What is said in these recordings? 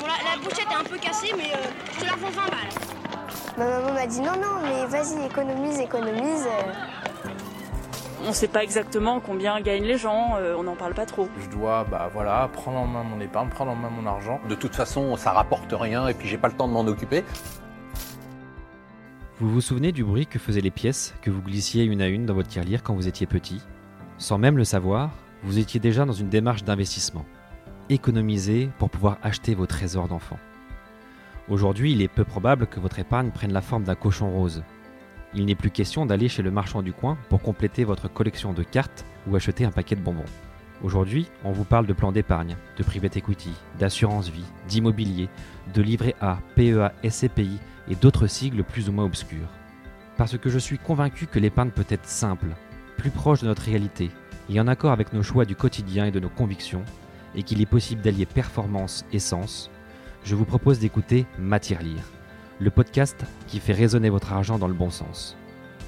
Bon, la, la bouchette est un peu cassée, mais euh, je te la revends 20 balles. Ma maman m'a dit non, non, mais vas-y, économise, économise. euh. On ne sait pas exactement combien gagnent les gens, euh, on n'en parle pas trop. Je dois, bah voilà, prendre en main mon épargne, prendre en main mon argent. De toute façon, ça rapporte rien et puis j'ai pas le temps de m'en occuper. Vous vous souvenez du bruit que faisaient les pièces que vous glissiez une à une dans votre tirelire quand vous étiez petit? Sans même le savoir, vous étiez déjà dans une démarche d'investissement. Économiser pour pouvoir acheter vos trésors d'enfant. Aujourd'hui, il est peu probable que votre épargne prenne la forme d'un cochon rose. Il n'est plus question d'aller chez le marchand du coin pour compléter votre collection de cartes ou acheter un paquet de bonbons. Aujourd'hui, on vous parle de plans d'épargne, de private equity, d'assurance vie, d'immobilier, de livret A, PEA, SCPI et d'autres sigles plus ou moins obscurs. Parce que je suis convaincu que l'épargne peut être simple, plus proche de notre réalité et en accord avec nos choix du quotidien et de nos convictions, et qu'il est possible d'allier performance et sens, je vous propose d'écouter Matière Lire, le podcast qui fait résonner votre argent dans le bon sens.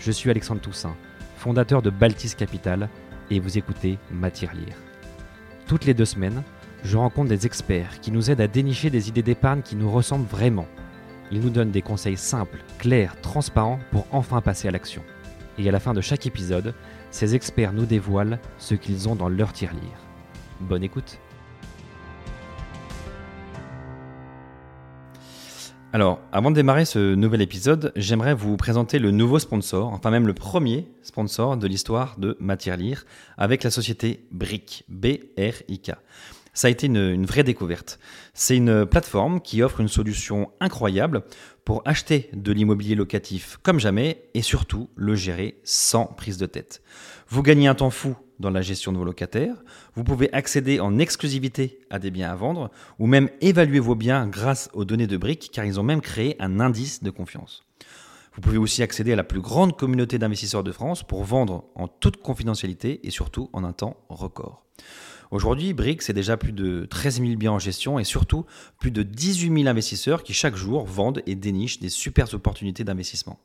Je suis Alexandre Toussaint, fondateur de Baltis Capital, et vous écoutez Matière Lire. Toutes les deux semaines, je rencontre des experts qui nous aident à dénicher des idées d'épargne qui nous ressemblent vraiment. Ils nous donnent des conseils simples, clairs, transparents pour enfin passer à l'action. Et à la fin de chaque épisode, ces experts nous dévoilent ce qu'ils ont dans leur tirelire. Bonne écoute Alors, avant de démarrer ce nouvel épisode, j'aimerais vous présenter le nouveau sponsor, enfin même le premier sponsor de l'histoire de Matière Lire, avec la société BRIC, B-R-I-K. Ça a été une, une vraie découverte. C'est une plateforme qui offre une solution incroyable pour acheter de l'immobilier locatif comme jamais et surtout le gérer sans prise de tête. Vous gagnez un temps fou dans la gestion de vos locataires, vous pouvez accéder en exclusivité à des biens à vendre ou même évaluer vos biens grâce aux données de briques car ils ont même créé un indice de confiance. Vous pouvez aussi accéder à la plus grande communauté d'investisseurs de France pour vendre en toute confidentialité et surtout en un temps record. Aujourd'hui, Brick, c'est déjà plus de 13 000 biens en gestion et surtout plus de 18 000 investisseurs qui chaque jour vendent et dénichent des super opportunités d'investissement.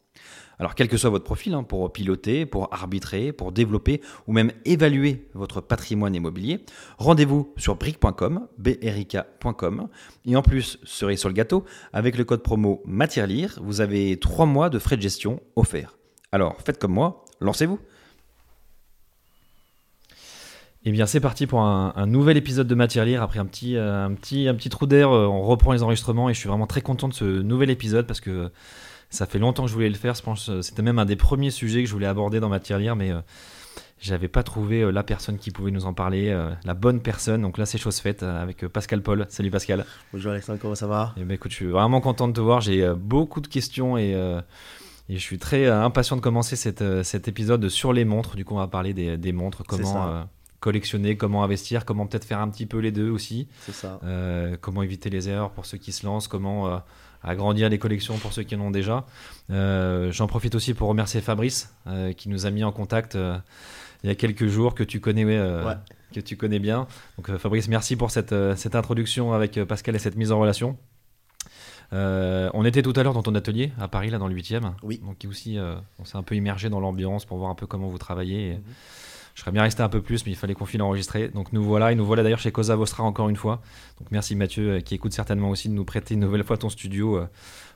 Alors, quel que soit votre profil, hein, pour piloter, pour arbitrer, pour développer ou même évaluer votre patrimoine immobilier, rendez-vous sur brick.com, brik.com. Et en plus, cerise sur le gâteau, avec le code promo MATIERLIRE, vous avez 3 mois de frais de gestion offerts. Alors, faites comme moi, lancez-vous eh bien, c'est parti pour un, nouvel épisode de Matière Lire. Après un petit, euh, un petit trou d'air, euh, on reprend les enregistrements et je suis vraiment très content de ce nouvel épisode parce que ça fait longtemps que je voulais le faire. Je pense c'était même un des premiers sujets que je voulais aborder dans Matière Lire, mais euh, j'avais pas trouvé la personne qui pouvait nous en parler, la bonne personne. Donc là, c'est chose faite avec Pascal Paul. Salut Pascal. Bonjour Alexandre, comment ça va? Eh bien, écoute, je suis vraiment content de te voir. J'ai beaucoup de questions et et je suis très impatient de commencer cette, cet épisode sur les montres. Du coup, on va parler des, des montres, comment collectionner, comment investir, comment peut-être faire un petit peu les deux aussi. C'est ça. Euh, comment éviter les erreurs pour ceux qui se lancent, comment euh, agrandir les collections pour ceux qui en ont déjà. Euh, J'en profite aussi pour remercier Fabrice euh, qui nous a mis en contact il y a quelques jours que tu connais. Ouais. Que tu connais bien. Donc Fabrice, merci pour cette, cette introduction avec Pascal et cette mise en relation. on était tout à l'heure dans ton atelier à Paris, là dans le 8e. Oui. Donc aussi, on s'est un peu immergé dans l'ambiance pour voir un peu comment vous travaillez. Et, Mhm. Je serais bien resté un peu plus, mais il fallait qu'on file enregistrer. Donc nous voilà, et nous voilà d'ailleurs chez Cosa Vostra encore une fois. Donc merci Mathieu, euh, qui écoute certainement aussi, de nous prêter une nouvelle fois ton studio euh,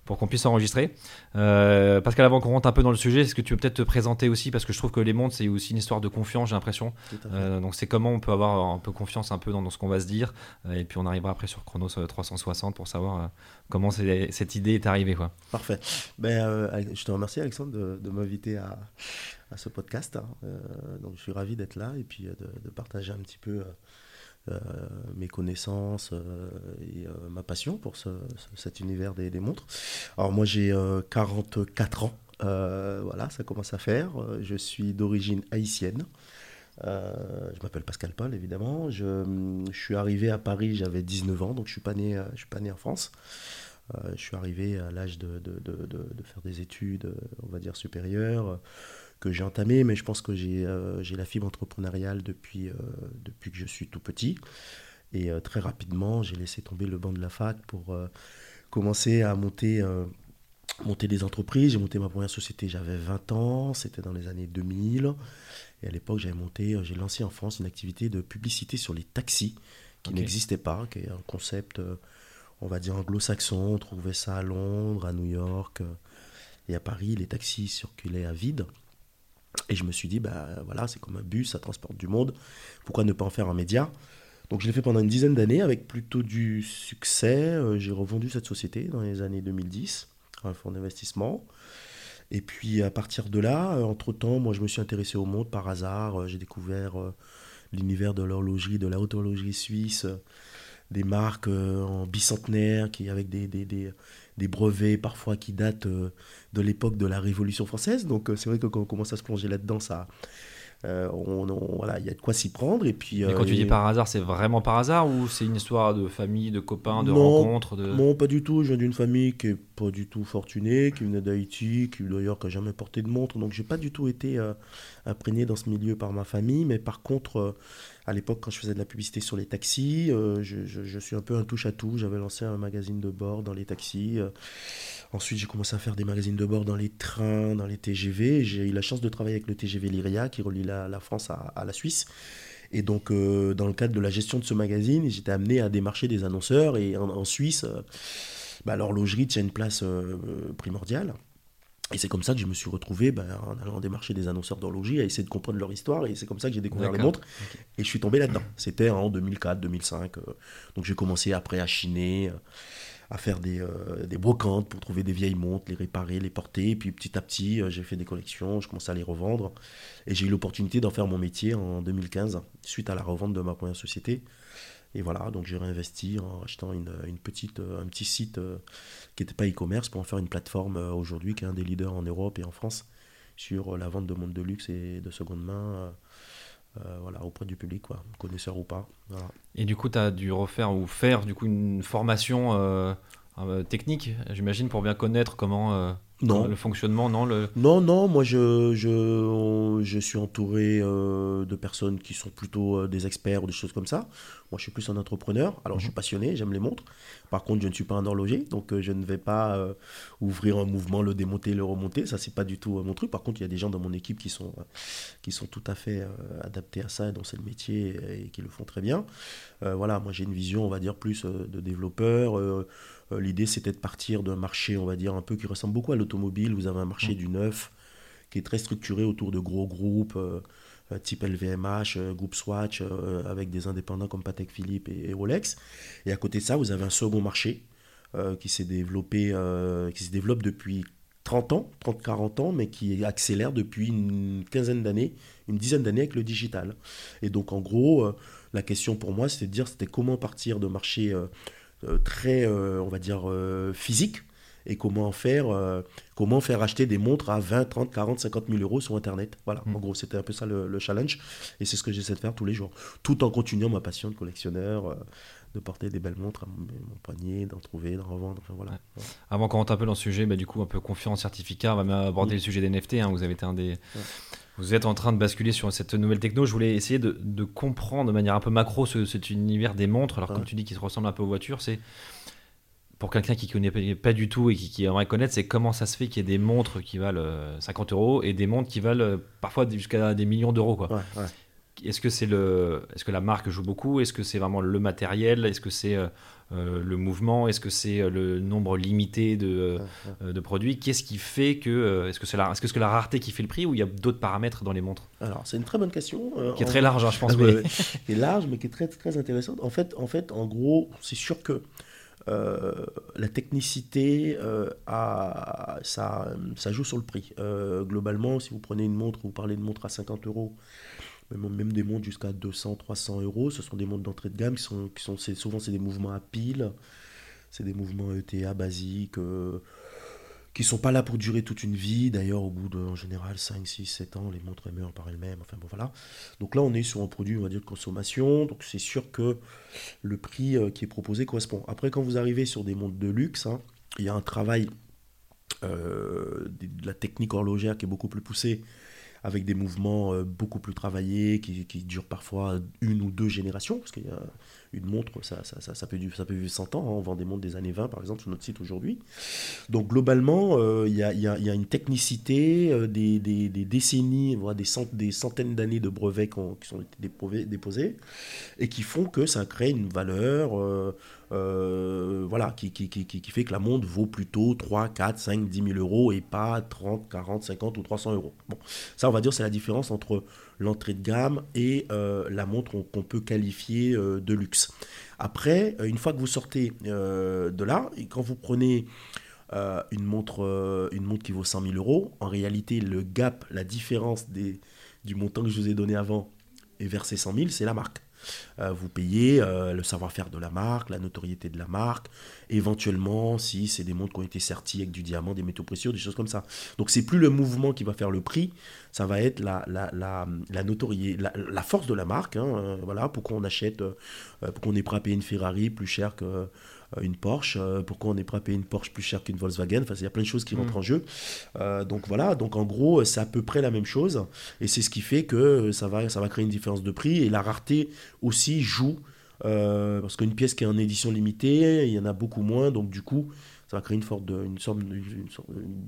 pour qu'on puisse enregistrer. Euh, Pascal, avant qu'on rentre un peu dans le sujet, est-ce que tu veux peut-être te présenter aussi? Parce que je trouve que les montres, c'est aussi une histoire de confiance, j'ai l'impression. Euh, donc c'est comment on peut avoir un peu confiance un peu dans, dans ce qu'on va se dire. Euh, et puis on arrivera après sur Chronos euh, 360 pour savoir euh, comment cette idée est arrivée. Quoi. Parfait. Ben, euh, je te remercie Alexandre de, de m'inviter à, à ce podcast. hein. Euh, donc je suis ravi d'être là et puis euh, de, de partager un petit peu euh, euh, mes connaissances euh, et euh, ma passion pour ce, ce- cet univers des, montres. Alors moi j'ai euh, 44 ans. Euh, voilà, ça commence à faire. Euh, Je suis d'origine haïtienne. Euh, je m'appelle Pascal Paul, évidemment. Je, suis arrivé à Paris, j'avais 19 ans, donc je suis euh, je suis pas né en France. Euh, je suis arrivé à l'âge de, faire des études, euh, on va dire supérieures, euh, que j'ai entamées, mais je pense que j'ai euh, la fibre entrepreneuriale depuis, euh, depuis que je suis tout petit. Et euh, très rapidement, j'ai laissé tomber le banc de la fac pour commencer à monter, monter des entreprises. J'ai monté ma première société, j'avais 20 ans, c'était dans les années 2000. Et à l'époque, j'avais monté, j'ai lancé en France une activité de publicité sur les taxis qui Ok. n'existait pas, qui est un concept on va dire anglo-saxon. On trouvait ça à Londres, à New York et à Paris. Les taxis circulaient à vide. Et je me suis dit, bah voilà, c'est comme un bus, ça transporte du monde. Pourquoi ne pas en faire un média? Donc je l'ai fait pendant une dizaine d'années avec plutôt du succès. Euh, j'ai revendu cette société dans les années 2010 à un fonds d'investissement. Et puis à partir de là, euh, entre-temps, moi je me suis intéressé au monde par hasard. Euh, J'ai découvert l'univers de l'horlogerie, de la haute horlogerie suisse, des marques en bicentenaire, qui, avec des, des, des brevets parfois qui datent euh, de l'époque de la Révolution française. Donc euh, c'est vrai que quand on commence à se plonger là-dedans, ça, euh, on, on- voilà, il y a de quoi s'y prendre. Et puis, Mais quand euh, tu dis par hasard, c'est vraiment par hasard ou c'est une histoire de famille, de copains, de Non, rencontres de... Non, pas du tout. Je viens d'une famille qui est pas du tout fortunée, qui venait d'Haïti, qui d'ailleurs n'a jamais porté de montre. Donc j'ai pas du tout été euh, imprégné dans ce milieu par ma famille. Mais par contre, à l'époque, quand je faisais de la publicité sur les taxis, euh, je, suis un peu un touche-à-tout. J'avais lancé un magazine de bord dans les taxis. euh, Ensuite, j'ai commencé à faire des magazines de bord dans les trains, dans les TGV. J'ai eu la chance de travailler avec le TGV Lyria qui relie la, France à, la Suisse. Et donc, euh, dans le cadre de la gestion de ce magazine, j'étais amené à démarcher des annonceurs. Et en, Suisse, bah, l'horlogerie tient une place primordiale. Et c'est comme ça que je me suis retrouvé bah, en allant démarcher des annonceurs d'horlogerie, à essayer de comprendre leur histoire. Et c'est comme ça que j'ai découvert les montres. Et je suis tombé là-dedans. C'était en 2004, 2005. euh, donc j'ai commencé après à chiner, euh, à faire des, euh, des brocantes pour trouver des vieilles montres, les réparer, les porter. Et puis petit à petit, euh, j'ai fait des collections, je commençais à les revendre. Et j'ai eu l'opportunité d'en faire mon métier en 2015, suite à la revente de ma première société. Et voilà, donc j'ai réinvesti en achetant une, une petite, euh, un petit site euh, qui n'était pas e-commerce pour en faire une plateforme euh, aujourd'hui qui est un des leaders en Europe et en France sur la vente de montres de luxe et de seconde main voilà, auprès du public, connaisseur ou pas. Et du coup, tu as dû refaire ou faire du coup une formation technique, j'imagine, pour bien connaître comment Non. le fonctionnement, non le... Non, non, moi je, je, je suis entouré euh, de personnes qui sont plutôt euh, des experts ou des choses comme ça. Moi je suis plus un entrepreneur, alors je suis passionné, j'aime les montres. Par contre, je ne suis pas un horloger, donc euh, je ne vais pas euh, ouvrir un mouvement, le démonter, le remonter. Ça, c'est pas du tout euh, mon truc. Par contre, il y a des gens dans mon équipe qui sont, euh, qui sont tout à fait euh, adaptés à ça, et dont c'est le métier et, qui le font très bien. Euh, voilà, moi j'ai une vision, on va dire, plus euh, de développeur. Euh, L'idée, c'était de partir d'un marché, on va dire, un peu qui ressemble beaucoup à l'automobile. Vous avez un marché du neuf qui est très structuré autour de gros groupes, euh, type LVMH, euh, groupe Swatch, euh, avec des indépendants comme Patek Philippe et, et Rolex. Et à côté de ça, vous avez un second marché euh, qui s'est développé, euh, qui se développe depuis 30 ans, 30-40 ans, mais qui accélère depuis une quinzaine d'années, une dizaine d'années avec le digital. Et donc, en gros, la question pour moi, c'était de dire c'était comment partir de marché très, euh, on va dire, euh, physique et comment faire, euh, comment faire acheter des montres à 20, 30, 40, 50 000 euros sur Internet. Voilà, Mm. en gros, c'était un peu ça le, le challenge. Et c'est ce que j'essaie de faire tous les jours. Tout en continuant ma passion de collectionneur, euh, de porter des belles montres à mon, mon poignet, d'en trouver, d'en revendre. Enfin, voilà. Avant qu'on rentre un peu dans le sujet, bah, du coup, un peu confiant en certificat, on va même aborder le sujet des NFT. hein, vous avez été un des... Vous êtes en train de basculer sur cette nouvelle techno. Je voulais essayer de, de comprendre de manière un peu macro ce, cet univers des montres. Alors, Ouais. comme tu dis, qui se ressemble un peu aux voitures, c'est pour quelqu'un qui connaît pas- du tout et qui, qui aimerait connaître, c'est comment ça se fait qu'il y ait des montres qui valent euh, 50 euros et des montres qui valent euh, parfois jusqu'à des millions d'euros. quoi. Ouais, ouais. Est-ce que c'est le, est-ce que la marque joue beaucoup? Est-ce que c'est vraiment le matériel? Est-ce que c'est euh, euh, le mouvement Est-ce que c'est euh, le nombre limité de, euh, euh, de produits Qu'est-ce qui fait que, euh, est-ce que c'est la, que rareté qui fait le prix ou il y a d'autres paramètres dans les montres? Alors, c'est une très bonne question. euh, Qui est en- très large, hein, je pense. Ah, mais- qui est large, mais qui est très, très intéressante. En fait, en, fait, en gros, c'est sûr que euh, la technicité, euh, a- ça, ça joue sur le prix. Euh, globalement, si vous prenez une montre, vous parlez de montre à 50 euros, même, même des montres jusqu'à 200, 300 euros, ce sont des montres d'entrée de gamme qui sont, qui sont souvent c'est des mouvements à pile, c'est des mouvements ETA basiques. euh, qui sont pas là pour durer toute une vie. D'ailleurs, au bout de, en général, 5, 6, 7 ans, les montres meurent par elles-mêmes. Enfin bon, voilà. Donc là, on est sur un produit, on va dire, de consommation. Donc c'est sûr que le prix euh, qui est proposé correspond. Après, quand vous arrivez sur des montres de luxe, hein, il y a un travail euh, de la technique horlogère qui est beaucoup plus poussé avec des mouvements euh, beaucoup plus travaillés qui, durent parfois une ou deux générations parce une montre, ça, ça, ça, ça peut, du- ça peut vivre 100 ans. hein. On vend des montres des années 20, par exemple, sur notre site aujourd'hui. Donc, globalement, euh, il y, a, une technicité, euh, des, décennies, voire des, cent- des centaines d'années de brevets qui, ont- été déposés, et qui font que ça crée une valeur. euh, voilà, qui, qui, qui, qui qui fait que la montre vaut plutôt 3, 4, 5, 10 000 euros et pas 30, 40, 50 ou 300 euros. Bon, ça, on va dire, c'est la différence entre l'entrée de gamme et euh, la montre qu'on- peut qualifier euh, de luxe. Après, euh, une fois que vous sortez de là, et quand vous prenez une, montre, qui vaut 100 000 euros, en réalité, le gap, la différence du montant que je vous ai donné avant et versé 100 000, c'est la marque. Vous payez le savoir-faire de la marque, la notoriété de la marque, éventuellement si c'est des montres qui ont été serties avec du diamant, des métaux précieux, des choses comme ça. Donc c'est plus le mouvement qui va faire le prix, ça va être la, la, la, la notoriété, la, la force de la marque. hein, euh, voilà, pourquoi on achète, euh, pourquoi on est prêt à payer une Ferrari plus cher que euh, une Porsche, euh, pourquoi on est prêt à payer une Porsche plus cher qu'une Volkswagen. Enfin, il y a plein de choses qui rentrent en jeu. Euh, donc voilà, donc en gros, c'est à peu près la même chose. Et c'est ce qui fait que ça va, ça va créer une différence de prix. Et la rareté aussi joue. Euh, parce qu'une pièce qui est en édition limitée, il y en a beaucoup moins. Donc du coup, ça va créer une sorte de, une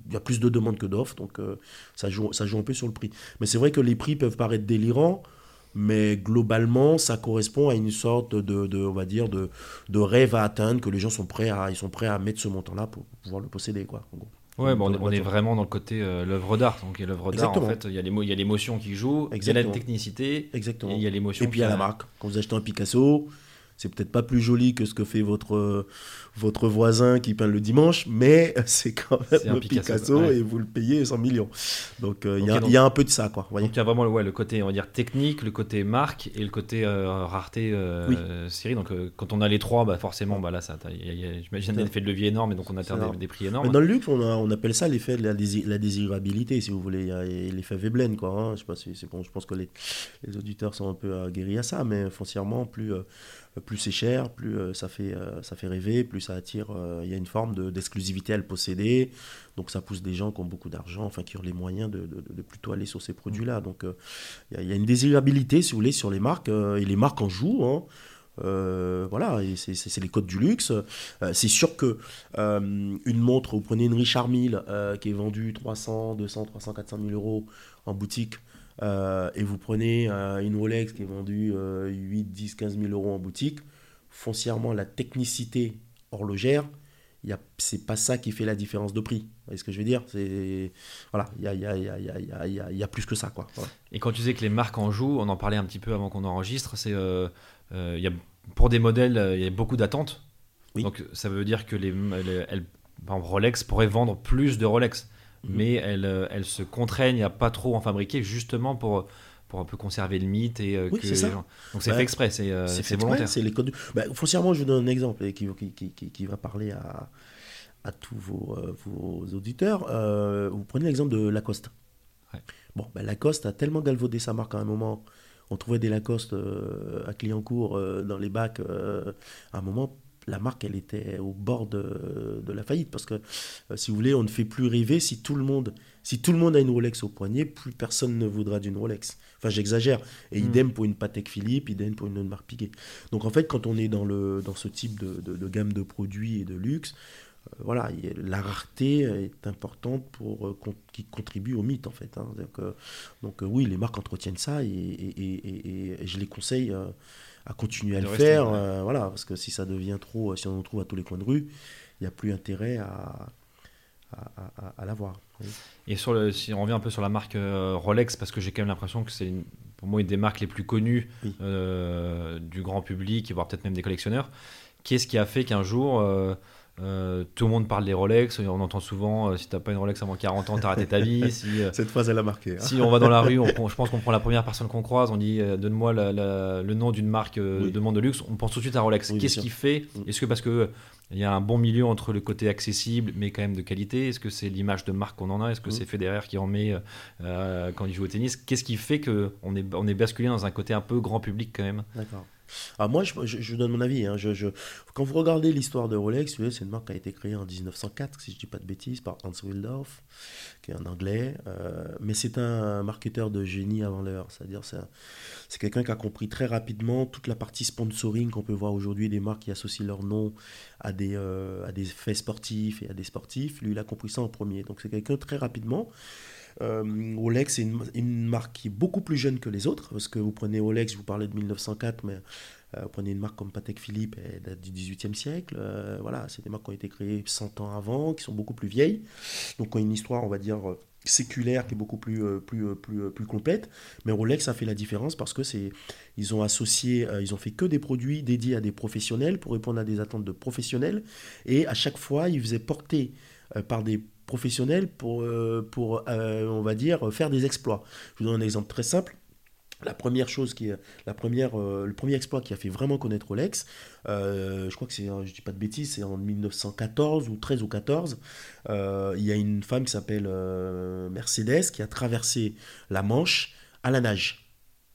il y a plus de demandes que d'offres, donc euh, ça joue, ça joue un peu sur le prix. Mais c'est vrai que les prix peuvent paraître délirants, mais globalement, ça correspond à une sorte de, on va dire, de, de rêve à atteindre que les gens sont prêts à, ils sont prêts à mettre ce montant-là pour pouvoir le posséder, quoi. Ouais, bon, on, est, on vraiment dans le côté euh, l'œuvre d'art. Donc, l'œuvre d'art, en fait, il y a l'émo- il y a l'émotion qui joue, il y a la technicité, Exactement. et il y a l'émotion. Et puis il y a la marque. Quand vous achetez un Picasso, c'est peut-être pas plus joli que ce que fait votre, euh, votre voisin qui peint le dimanche, mais c'est quand même Picasso, Picasso, ouais. et vous le payez 100 millions. Donc euh, il y, a- Ok, donc- il y a un peu de ça, quoi. voyez. Donc il y a vraiment ouais, le côté on va dire technique, le côté marque et le côté euh, rareté euh, Oui. série. Donc euh, quand on a les trois, bah forcément bah là j'imagine un effet de levier énorme et donc on atteint des, prix Mais énormes. dans le luxe, on, a- on appelle ça l'effet de la, dési- la désirabilité, si vous voulez. Il y a l'effet Veblen, quoi. hein. Je sais pas si c'est bon. Je pense que les, les auditeurs sont un peu aguerris à ça, mais foncièrement, plus, plus c'est cher, plus ça, fait, ça fait rêver, plus ça attire. euh, Il y a une forme de- d'exclusivité à le posséder. Donc ça pousse des gens qui ont beaucoup d'argent, enfin qui ont les moyens de, plutôt aller sur ces produits-là. Donc euh, il y, a- une désirabilité, si vous voulez, sur les marques, euh, et les marques en jouent. hein. Voilà, c'est- les codes du luxe. C'est sûr que une montre, vous prenez une Richard Mille qui est vendue 300, 200, 300, 400 000 euros en boutique, et vous prenez une Rolex qui est vendue euh, 8, 10, 15 000 euros en boutique, foncièrement, la technicité horlogère, il y a- c'est pas ça qui fait la différence de prix. Vous voyez ce que je veux dire C'est Voilà, il y a, y, a, y, a, y, a, plus que ça. Quoi. Voilà. Et quand tu disais que les marques en jouent, on en parlait un petit peu avant qu'on enregistre, c'est euh, euh, y a, pour des modèles, euh, il y a beaucoup d'attentes. Oui. Donc ça veut dire que les, les- elles- par exemple, Rolex pourrait vendre plus de Rolex, Mhm. mais elles, euh, elles se contraignent à pas trop en fabriquer justement pour pour un peu conserver le mythe et euh, Oui, que ça. les gens- Donc c'est Ouais. fait exprès, c'est euh, volontaire. C'est les codes. Bah, foncièrement, je vous donne un exemple qui, qui, qui, qui- va parler à, à tous vos, euh, vos auditeurs. Euh, vous prenez l'exemple de Lacoste. Ouais. Bon, bah, Lacoste a tellement galvaudé sa marque à un moment. On trouvait des Lacoste euh, à Clignancourt dans les bacs. à un moment, la marque, elle était au bord de, de la faillite. Parce que, euh, si vous voulez, on ne fait plus rêver si tout le monde, si tout le monde a une Rolex au poignet, plus personne ne voudra d'une Rolex. Enfin, j'exagère. Et Mm. idem pour une Patek Philippe, idem pour une autre marque Piguet. Donc, en fait, quand on est dans, le, dans ce type de, de- de gamme de produits et de luxe, euh, voilà, la rareté est importante pour euh, qui contribue au mythe en fait. hein. Donc, donc, oui, les marques entretiennent ça et, et- et- et- et je les conseille à continuer à le faire. ouais. euh, voilà, parce que si ça devient trop, euh, si on en trouve à tous les coins de rue, il n'y a plus intérêt à, à, à- à- à l'avoir. Oui. Et sur le, si on revient un peu sur la marque euh, Rolex, parce que j'ai quand même l'impression que c'est pour moi une des marques les plus connues Oui. euh, du grand public, voire peut-être même des collectionneurs. Qu'est-ce qui a fait qu'un jour euh, euh, tout le monde parle des Rolex On entend souvent euh, si t'as pas une Rolex avant 40 ans, t'as raté ta vie. Si, euh, Cette phrase, elle a marqué. hein. si on va dans la rue, on je pense qu'on prend la première personne qu'on croise, on dit euh, donne-moi la- la- le nom d'une marque Oui. de montre de luxe, on pense tout de suite à Rolex. Oui, Qu'est-ce sûr. qui fait Mm. Est-ce que parce que il y a un bon milieu entre le côté accessible mais quand même de qualité Est-ce que c'est l'image de marque qu'on en a? Est-ce que Mm. c'est Federer qui en met quand il joue au tennis? Qu'est-ce qui fait que on est, on est basculé dans un côté un peu grand public quand même? D'accord. Ah, moi, je, je- donne mon avis. hein. Je, je- Quand vous regardez l'histoire de Rolex, c'est une marque qui a été créée en 1904, si je ne dis pas de bêtises, par Hans Willdorf, qui est un Anglais. euh, mais c'est un marketeur de génie avant l'heure. C'est-à-dire, c'est quelqu'un qui a compris très rapidement toute la partie sponsoring qu'on peut voir aujourd'hui, des marques qui associent leur nom à des, euh, à des faits sportifs et à des sportifs. Lui, il a compris ça en premier. Donc, c'est quelqu'un très rapidement. Euh, Rolex, c'est une, marque qui est beaucoup plus jeune que les autres, parce que vous prenez Rolex, vous parlez de 1904, mais euh, vous prenez une marque comme Patek Philippe, elle date du 18e siècle. euh, voilà, c'est des marques qui ont été créées 100 ans avant, qui sont beaucoup plus vieilles, donc qui ont une histoire, on va dire, euh, séculaire qui est beaucoup plus, plus, plus, plus complète. Mais Rolex a fait la différence parce que c'est, ils ont associé, ils ont fait que des produits dédiés à des professionnels pour répondre à des attentes de professionnels, et à chaque fois, ils faisaient porter par des professionnels pour, euh, euh, on va dire, faire des exploits. Je vous donne un exemple très simple. La première chose qui la première, euh, le premier exploit qui a fait vraiment connaître Rolex, je crois que c'est, je dis pas de bêtises, c'est en 1914 ou 13 ou 14. euh, il y a une femme qui s'appelle Mercedes qui a traversé la Manche à la nage.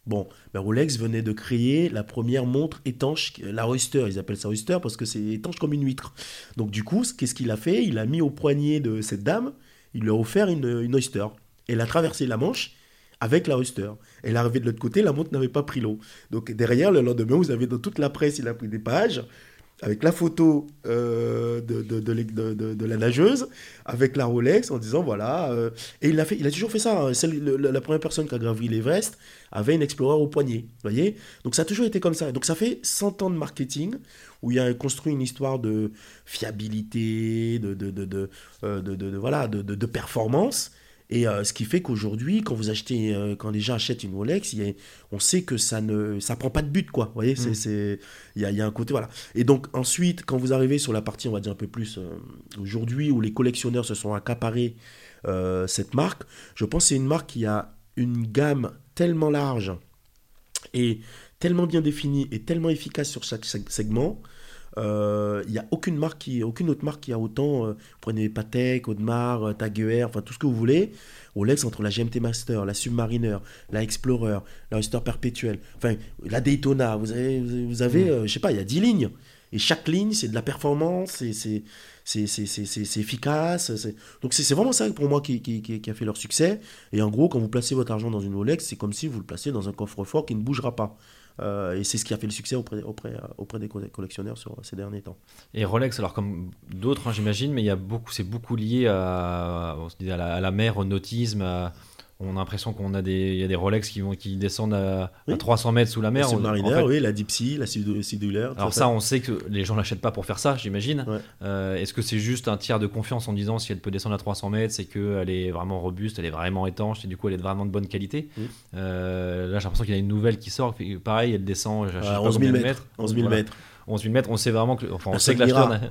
Bon, ben Rolex venait de créer la première montre étanche, la Oyster, ils appellent ça Oyster parce que c'est étanche comme une huître. Donc du coup, qu'est-ce qu'il a fait? Il a mis au poignet de cette dame, il lui a offert une, une Oyster. Elle a traversé la Manche avec la Oyster. Elle est arrivée de l'autre côté, la montre n'avait pas pris l'eau. Donc derrière, le lendemain, vous avez dans toute la presse, il a pris des pages avec la photo euh, de, de, la nageuse, avec la Rolex, en disant voilà. euh, et il a, fait, il a toujours fait ça. hein. La première personne qui a gravi l'Everest avait une Explorer au poignet. Voyez Donc ça a toujours été comme ça. Donc ça fait 100 ans de marketing où il a construit une histoire de fiabilité, de, de, euh, voilà, de performance. Et euh, ce qui fait qu'aujourd'hui, quand vous achetez, euh, quand les gens achètent une Rolex, il y a- on sait que ça ne, ça prend pas de but, quoi. Vous voyez, c'est, c'est, il y a, il y a un côté, voilà. Et donc ensuite, quand vous arrivez sur la partie, on va dire un peu plus euh, aujourd'hui, où les collectionneurs se sont accaparés cette marque, je pense que c'est une marque qui a une gamme tellement large et tellement bien définie et tellement efficace sur chaque seg- segment. Euh, Il n'y a aucune marque qui, aucune autre marque qui a autant. euh, prenez Patek, Audemars, euh, Tag Heuer, enfin tout ce que vous voulez. Rolex entre la GMT Master, la Submariner, la Explorer, la Oyster Perpetuelle, enfin la Daytona. Vous avez, vous avez euh, je sais pas, il y a 10 lignes. Et chaque ligne, c'est de la performance, c'est efficace. Donc c'est vraiment ça pour moi qui- qui a fait leur succès. Et en gros, quand vous placez votre argent dans une Rolex, c'est comme si vous le placez dans un coffre-fort qui ne bougera pas. Euh, et c'est ce qui a fait le succès auprès, auprès, auprès des co- collectionneurs sur ces derniers temps. Et Rolex, alors comme d'autres, hein, j'imagine, mais il y a beaucoup, c'est beaucoup lié à, à, la, mer, au nautisme. On a l'impression qu'on a des, y a des Rolex qui vont, qui descendent à, à Oui. 300 mètres sous la mer. La en fait, oui, la Deep Sea, la Sidulaire. Alors ça, on sait que les gens l'achètent pas pour faire ça, j'imagine. Ouais. Euh, Est-ce que c'est juste un tiers de confiance en disant si elle peut descendre à 300 mètres, c'est qu'elle est vraiment robuste, elle est vraiment étanche et du coup elle est vraiment de bonne qualité? Oui. Euh, là, j'ai l'impression qu'il y a une nouvelle qui sort. Pareil, elle descend. À pas 11 combien 000 de mètres. 11 000 Voilà. mètres. 11 000 mètres. On sait vraiment que, enfin, on Un sait que on personne.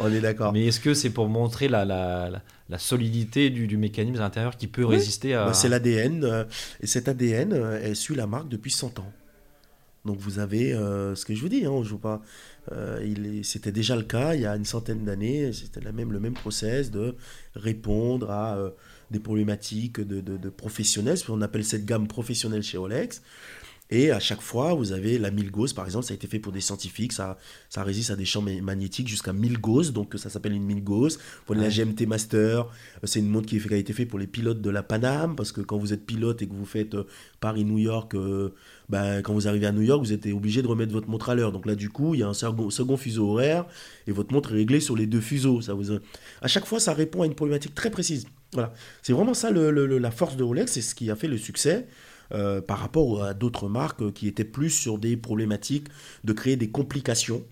On est d'accord. Mais est-ce que c'est pour montrer la, la, la, la solidité du, du mécanisme à l'intérieur qui peut Oui. résister à. Ouais, c'est l'ADN. euh, et cet ADN, euh, elle suit la marque depuis 100 ans. Donc vous avez euh, ce que je vous dis, hein, on joue pas. euh, c'était déjà le cas il y a une centaine d'années. C'était même, le même process de répondre à euh, des problématiques de, de, de professionnels. qu'on appelle cette gamme professionnelle chez Rolex. Et à chaque fois, vous avez la 1000 Gauss, par exemple, ça a été fait pour des scientifiques, ça, ça résiste à des champs ma- magnétiques jusqu'à 1000 Gauss, donc ça s'appelle une 1000 Gauss. Prenez la GMT Master, euh, c'est une montre qui, a été faite pour les pilotes de la Paname, parce que quand vous êtes pilote et que vous faites euh, Paris-New York, euh, ben, quand vous arrivez à New York, vous êtes obligé de remettre votre montre à l'heure. Donc là, du coup, il y a un second, second fuseau horaire, et votre montre est réglée sur les deux fuseaux. Ça vous, à chaque fois, ça répond à une problématique très précise. Voilà. C'est vraiment ça le- le- le- la force de Rolex, c'est ce qui a fait le succès. Euh, par rapport à d'autres marques qui étaient plus sur des problématiques de créer des complications.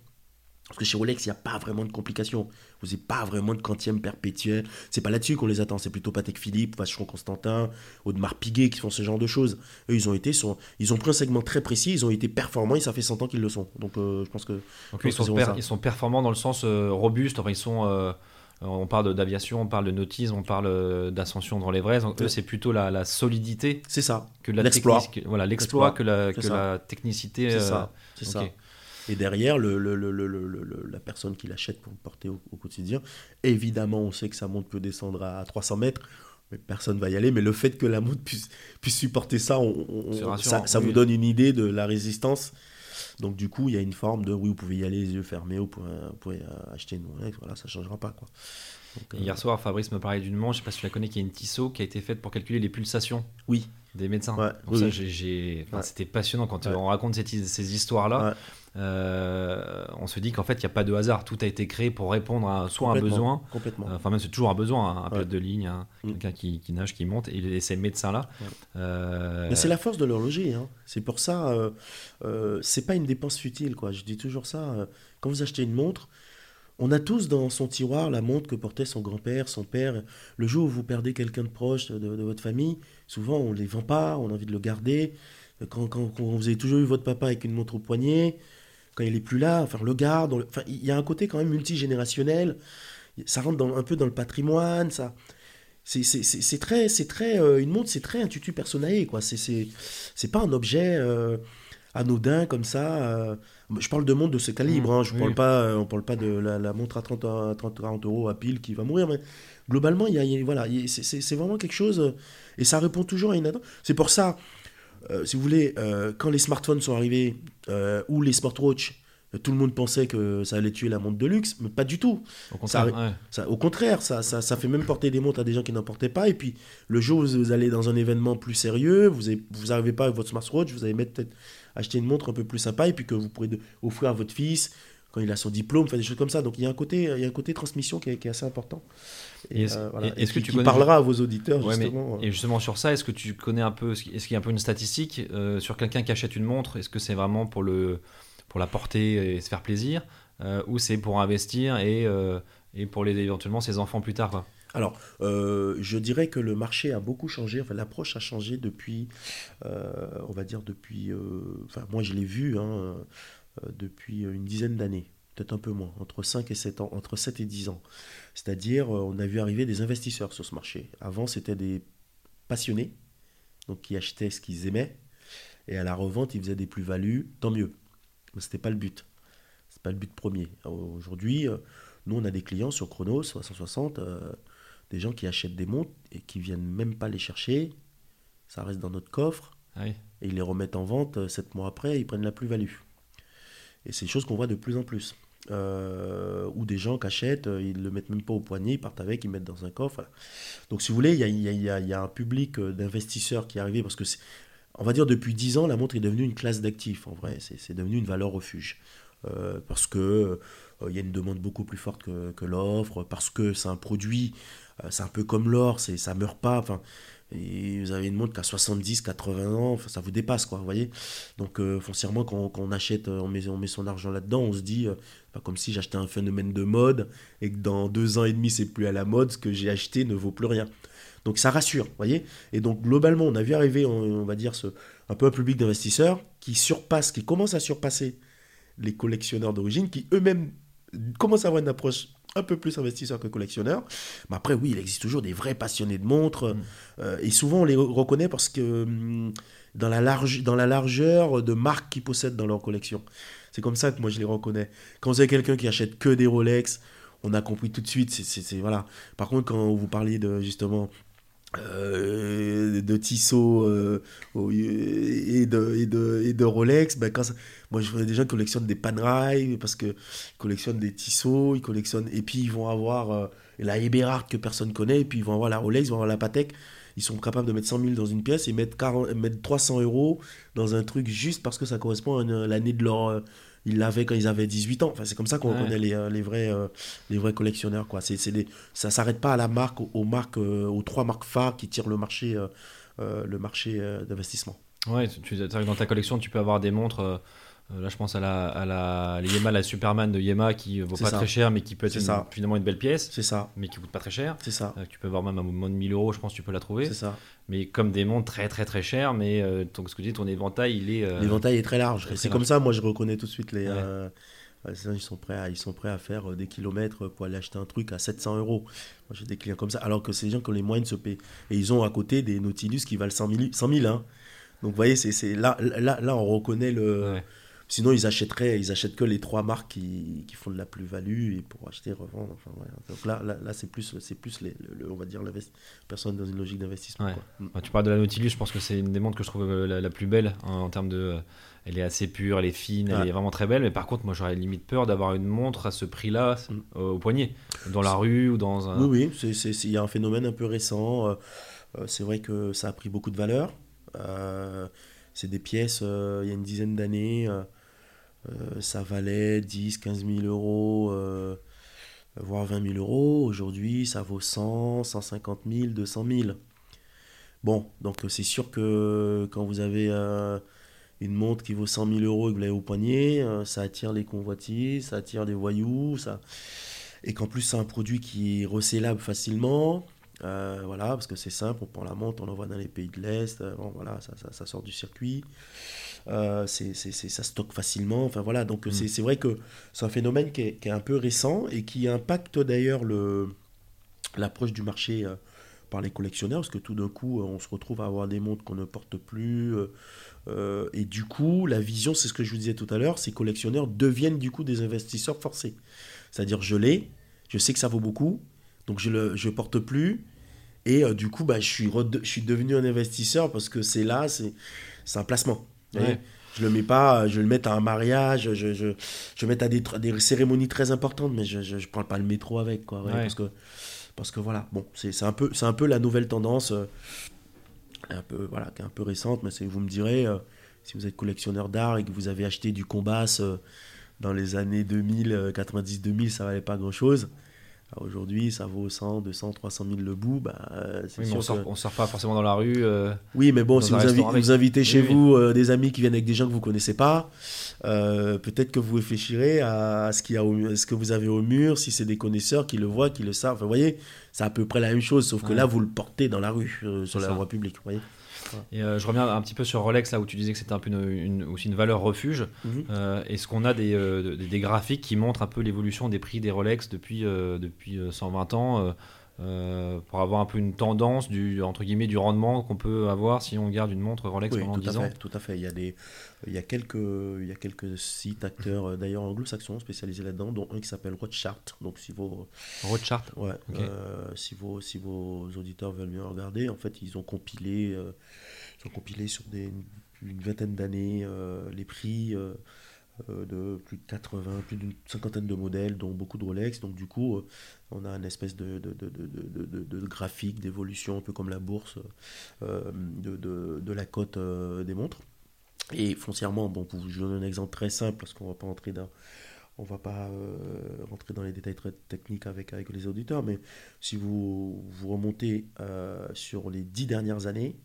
Parce que chez Rolex, il n'y a pas vraiment de complications. Vous n'avez pas vraiment de quantième perpétuel. C'est pas là-dessus qu'on les attend. C'est plutôt Patek Philippe, Vacheron Constantin, Audemars Piguet qui font ce genre de choses. Eux, ils ont, été, ils ont pris un segment très précis, ils ont été performants et ça fait 100 ans qu'ils le sont. Donc euh, je pense que. Donc, je sont ils sont performants dans le sens euh, robuste. Enfin, ils sont. On parle d'aviation, on parle de nautisme, on parle euh, d'ascension dans l'Everest. Donc, Ouais. c'est plutôt la, la solidité C'est ça. que la L'exploit. Voilà, l'exploit que la, que technicité. C'est euh, ça. C'est ça. Et derrière, le, le- le- la personne qui l'achète pour le porter au, au quotidien, évidemment, on sait que sa montre peut descendre à 300 mètres, mais personne va y aller. Mais le fait que la montre puisse, puisse supporter ça, on- on- ça, ça oui. vous donne une idée de la résistance Donc du coup, il y a une forme de oui, vous pouvez y aller les yeux fermés, vous pouvez, vous pouvez, euh, acheter une Rolex, voilà, ça changera pas quoi. Donc, Et euh, Hier soir, Fabrice me parlait d'une montre, je sais pas si tu la connais, qui est une Tissot qui a été faite pour calculer les pulsations oui, des médecins. Ouais, oui, c'était passionnant quand Ouais. on raconte ces histoires-là. Ouais. Euh, on se dit qu'en fait, il n'y a pas de hasard. Tout a été créé pour répondre à soit un besoin, complètement. euh, enfin même c'est toujours un besoin, hein, un pilote de ligne, hein, Mm. quelqu'un qui, qui nage, qui monte, et, et ces médecins-là. Ouais. euh, Mais c'est la force de l'horloger. Hein. C'est pour ça, c'est pas une dépense futile. Quoi. Je dis toujours ça. quand vous achetez une montre, on a tous dans son tiroir la montre que portait son grand-père, son père. Le jour où vous perdez quelqu'un de proche de, de votre famille, souvent on ne les vend pas, on a envie de le garder. Quand, quand- quand vous avez toujours eu votre papa avec une montre au poignet, quand il est plus là, enfin le garde. le- Enfin, il y a un côté quand même multigénérationnel. Ça rentre dans- un peu dans le patrimoine. Ça, c'est c'est- c'est- c'est très, c'est très, euh, une montre, c'est très intuitu personae, quoi. C'est c'est c'est pas un objet euh, anodin comme ça. euh. Je parle de montre de ce calibre. Mmh, hein. Je oui. parle pas, on parle pas de la, la montre à 30, à 30, 40 euros à pile qui va mourir, mais globalement, il y a, y a- voilà, il y a- c'est- vraiment quelque chose et ça répond toujours à une attente. C'est pour ça, euh, si vous voulez, euh, quand les smartphones sont arrivés euh, ou les smartwatches. Tout le monde pensait que ça allait tuer la montre de luxe, mais pas du tout. au contraire, ça- ouais. Ça, au contraire, ça, ça, ça fait même porter des montres à des gens qui n'en portaient pas. Et puis, le jour où vous allez dans un événement plus sérieux, vous n'arrivez vous pas avec votre smartwatch, vous allez peut-être acheter une montre un peu plus sympa et puis que vous pourrez de- offrir à votre fils quand il a son diplôme, enfin des choses comme ça. Donc, il y a un côté, il y a un côté transmission qui est, qui est assez important. Et est-ce- voilà. et est-ce qui- que tu connais- parlera à vos auditeurs, Ouais, mais- justement. et justement sur ça, est-ce que tu connais un peu, est-ce qu'il y a un peu une statistique euh, sur quelqu'un qui achète une montre Est-ce que c'est vraiment pour, le, pour la porter et se faire plaisir euh, Ou c'est pour investir et, euh, et pour les, éventuellement ses enfants plus tard quoi? Alors, euh, je dirais que le marché a beaucoup changé, enfin l'approche a changé depuis, euh, on va dire depuis, euh, enfin moi je l'ai vu hein, euh, depuis une dizaine d'années, peut-être un peu moins, entre 5 et 7 ans, entre 7 et 10 ans. C'est-à-dire, euh, on a vu arriver des investisseurs sur ce marché. Avant, c'était des passionnés, donc qui achetaient ce qu'ils aimaient, et à la revente, ils faisaient des plus-values, tant mieux. Mais ce n'était pas le but. C'est pas le but premier. Aujourd'hui, euh, nous, on a des clients sur Chronos 360, euh, des gens qui achètent des montres et qui viennent même pas les chercher. Ça reste dans notre coffre Ah oui. et ils les remettent en vente euh, sept mois après, ils prennent la plus-value. Et c'est des choses qu'on voit de plus en plus. Euh, ou des gens qui achètent, euh, ils le mettent même pas au poignet, ils partent avec, ils mettent dans un coffre. Donc si vous voulez, il y a, y a- y a- un public euh, d'investisseurs qui est arrivé parce que, on va dire depuis 10 ans, la montre est devenue une classe d'actifs. En vrai, c'est devenu une valeur refuge. Euh, parce que il y a une demande beaucoup plus forte que, que l'offre, parce que c'est un produit, c'est un peu comme l'or, ça meurt pas. Enfin, et vous avez une montre qui a 70, 80 ans, ça vous dépasse, quoi, vous voyez. Donc, euh, foncièrement, quand, on achète, euh, on met, on met son argent là-dedans, on se dit, euh, pas comme si j'achetais un phénomène de mode et que dans deux ans et demi, c'est plus à la mode, ce que j'ai acheté ne vaut plus rien. Donc, ça rassure, vous voyez. Et donc, globalement, on a vu arriver, on, va dire, un peu un public d'investisseurs qui surpasse, qui commence à surpasser les collectionneurs d'origine, qui eux-mêmes commencent à avoir une approche un peu plus investisseur que collectionneur. Mais après, oui, il existe toujours des vrais passionnés de montres. euh, et souvent, on les re- reconnaît parce que hum, dans, la large, dans la largeur de marques qu'ils possèdent dans leur collection. C'est comme ça que moi, je les reconnais. Quand vous avez quelqu'un qui achète que des Rolex, on a compris tout de suite. c'est c'est- c'est- voilà. Par contre, quand vous parliez de, justement, euh, de Tissot euh, et, de, Rolex, ben quand moi je vois des gens qui collectionnent des Panerai parce qu'ils collectionnent des Tissot, ils collectionnent et puis ils vont avoir euh, la Eberhard que personne connaît et puis ils vont avoir la Rolex, ils vont avoir la Patek. Ils sont capables de mettre 100 000 dans une pièce et mettre, 40 mettre 300 euros dans un truc juste parce que ça correspond à l'année de leur. Ils l'avaient quand ils avaient 18 ans. Enfin, c'est comme ça qu'on Ouais. reconnaît les, euh, les, vrais, euh, les vrais collectionneurs. Quoi. C'est, c'est ça s'arrête pas à la marque, aux, marques, euh, aux trois marques phares qui tirent le marché, le marché d'investissement. Ouais, tu, tu- c'est vrai que dans ta collection, tu peux avoir des montres. Euh, là, je pense à la, à la Yema, la Superman de Yema qui vaut C'est pas ça. très cher, mais qui peut être C'est une- ça. finalement une belle pièce, C'est ça, mais qui coûte pas très cher. c'est ça, Euh, tu peux avoir même à moins de 1000 euros, je pense que tu peux la trouver. c'est ça. Mais comme des montres très très très chères, mais euh, ce que tu dis, ton éventail, il est. euh, L'éventail est très large. c'est comme ça, moi, je reconnais tout de suite les. Ouais. ils, sont prêts à, ils sont prêts à faire des kilomètres pour aller acheter un truc à 700 euros. Moi, j'ai des clients comme ça. Alors que c'est des gens qui ont les moyens de se payer. Et ils ont à côté des Nautilus qui valent 100 000. 100 000 hein. Donc, vous voyez, c'est, c'est là, là, là, on reconnaît le. ouais. Sinon, ils achèteraient, ils achètent que les trois marques qui, qui font de la plus-value et pour acheter, revendre. Enfin. Donc là, là, là, c'est plus, c'est plus les, le- le- on va dire, personne dans une logique d'investissement. Ouais. Mm. Bah, tu parles de la Nautilus, je pense que c'est une des montres que je trouve euh, la, la plus belle hein, en termes de. euh, Elle est assez pure, elle est fine, elle est vraiment très belle. Mais par contre, moi, j'aurais limite peur d'avoir une montre à ce prix-là Mm. euh, au poignet, dans la rue ou dans un. Oui, oui, il y a un phénomène un peu récent. euh, c'est vrai que ça a pris beaucoup de valeur. Euh, c'est des pièces, il y a une dizaine d'années, ça valait 10, 15 000 euros, euh, voire 20 000 euros. Aujourd'hui, ça vaut 100, 150 000, 200 000. Bon, donc euh, c'est sûr que quand vous avez euh, une montre qui vaut 100 000 euros et que vous l'avez au poignet, euh, ça attire les convoitises, ça attire les voyous, ça et qu'en plus c'est un produit qui est recélable facilement. euh, voilà, parce que c'est simple, on prend la montre, on l'envoie dans les pays de l'Est, euh, bon, voilà, ça sort du circuit, Euh, c'est, ça stocke facilement, enfin voilà, donc Mm. c'est, vrai que c'est un phénomène qui est, qui est un peu récent et qui impacte d'ailleurs le, l'approche du marché euh, par les collectionneurs, parce que tout d'un coup, euh, on se retrouve à avoir des montres qu'on ne porte plus, euh, et du coup, la vision, c'est ce que je vous disais tout à l'heure, ces collectionneurs deviennent du coup des investisseurs forcés. C'est-à-dire, je l'ai, je sais que ça vaut beaucoup, donc je le je porte plus. Et euh, du coup, bah, je, suis je suis devenu un investisseur parce que c'est là, c'est un placement. Ouais. Je le mets pas, euh, je le mettre à un mariage, je, je, je mettre à des, des cérémonies très importantes, mais je ne prends pas le métro avec. Quoi, ouais, Ouais. parce, que, parce que voilà, bon, c'est un, peu- c'est un peu la nouvelle tendance, euh, un peu, voilà, qui est un peu récente, mais vous me direz, euh, si vous êtes collectionneur d'art et que vous avez acheté du Combas euh, dans les années 2000, euh, 90-2000, ça valait pas grand-chose. Alors Aujourd'hui, ça vaut 100, 200, 300 000 le bout. Bah, euh, Oui, sûr on sort, que- on sort pas forcément dans la rue. euh, oui, mais bon, si vous, invi- restaurant avec. vous invitez chez Oui, vous euh, des amis qui viennent avec des gens que vous connaissez pas, euh, peut-être que vous réfléchirez à ce, qu'il y a au- ce que vous avez au mur, si c'est des connaisseurs qui le voient, qui le savent. Enfin, vous voyez, c'est à peu près la même chose, sauf que Ouais. là, vous le portez dans la rue, sur la ça. voie publique. Vous voyez Et euh, je reviens un petit peu sur Rolex, là où tu disais que c'était un peu une, une- aussi une valeur refuge. Mhm. Euh, Est-ce qu'on a des, euh, des, des graphiques qui montrent un peu l'évolution des prix des Rolex depuis, depuis euh, 120 ans euh, pour avoir un peu une tendance du, entre guillemets, du rendement qu'on peut avoir si on garde une montre Rolex Oui, pendant tout 10 à ans tout à fait. Il y a des, il y a quelques, il y a quelques sites acteurs, euh, d'ailleurs anglo-saxons spécialisés là-dedans, dont un qui s'appelle Watchchart. Donc si vos, Ouais, euh, si, vos, si vos auditeurs veulent mieux regarder, en fait, ils ont compilé, euh, ils ont compilé sur des, une, une vingtaine d'années les prix de plus de 80, plus d'une cinquantaine de modèles, dont beaucoup de Rolex. Donc, du coup, on a une espèce de, graphique d'évolution, un peu comme la bourse, euh, de, la cote euh, des montres. Et foncièrement, bon, pour vous donner un exemple très simple, parce qu'on va pas entrer dans, on va pas euh, rentrer dans les détails très techniques avec, avec les auditeurs, mais si vous, vous remontez sur les dix dernières années,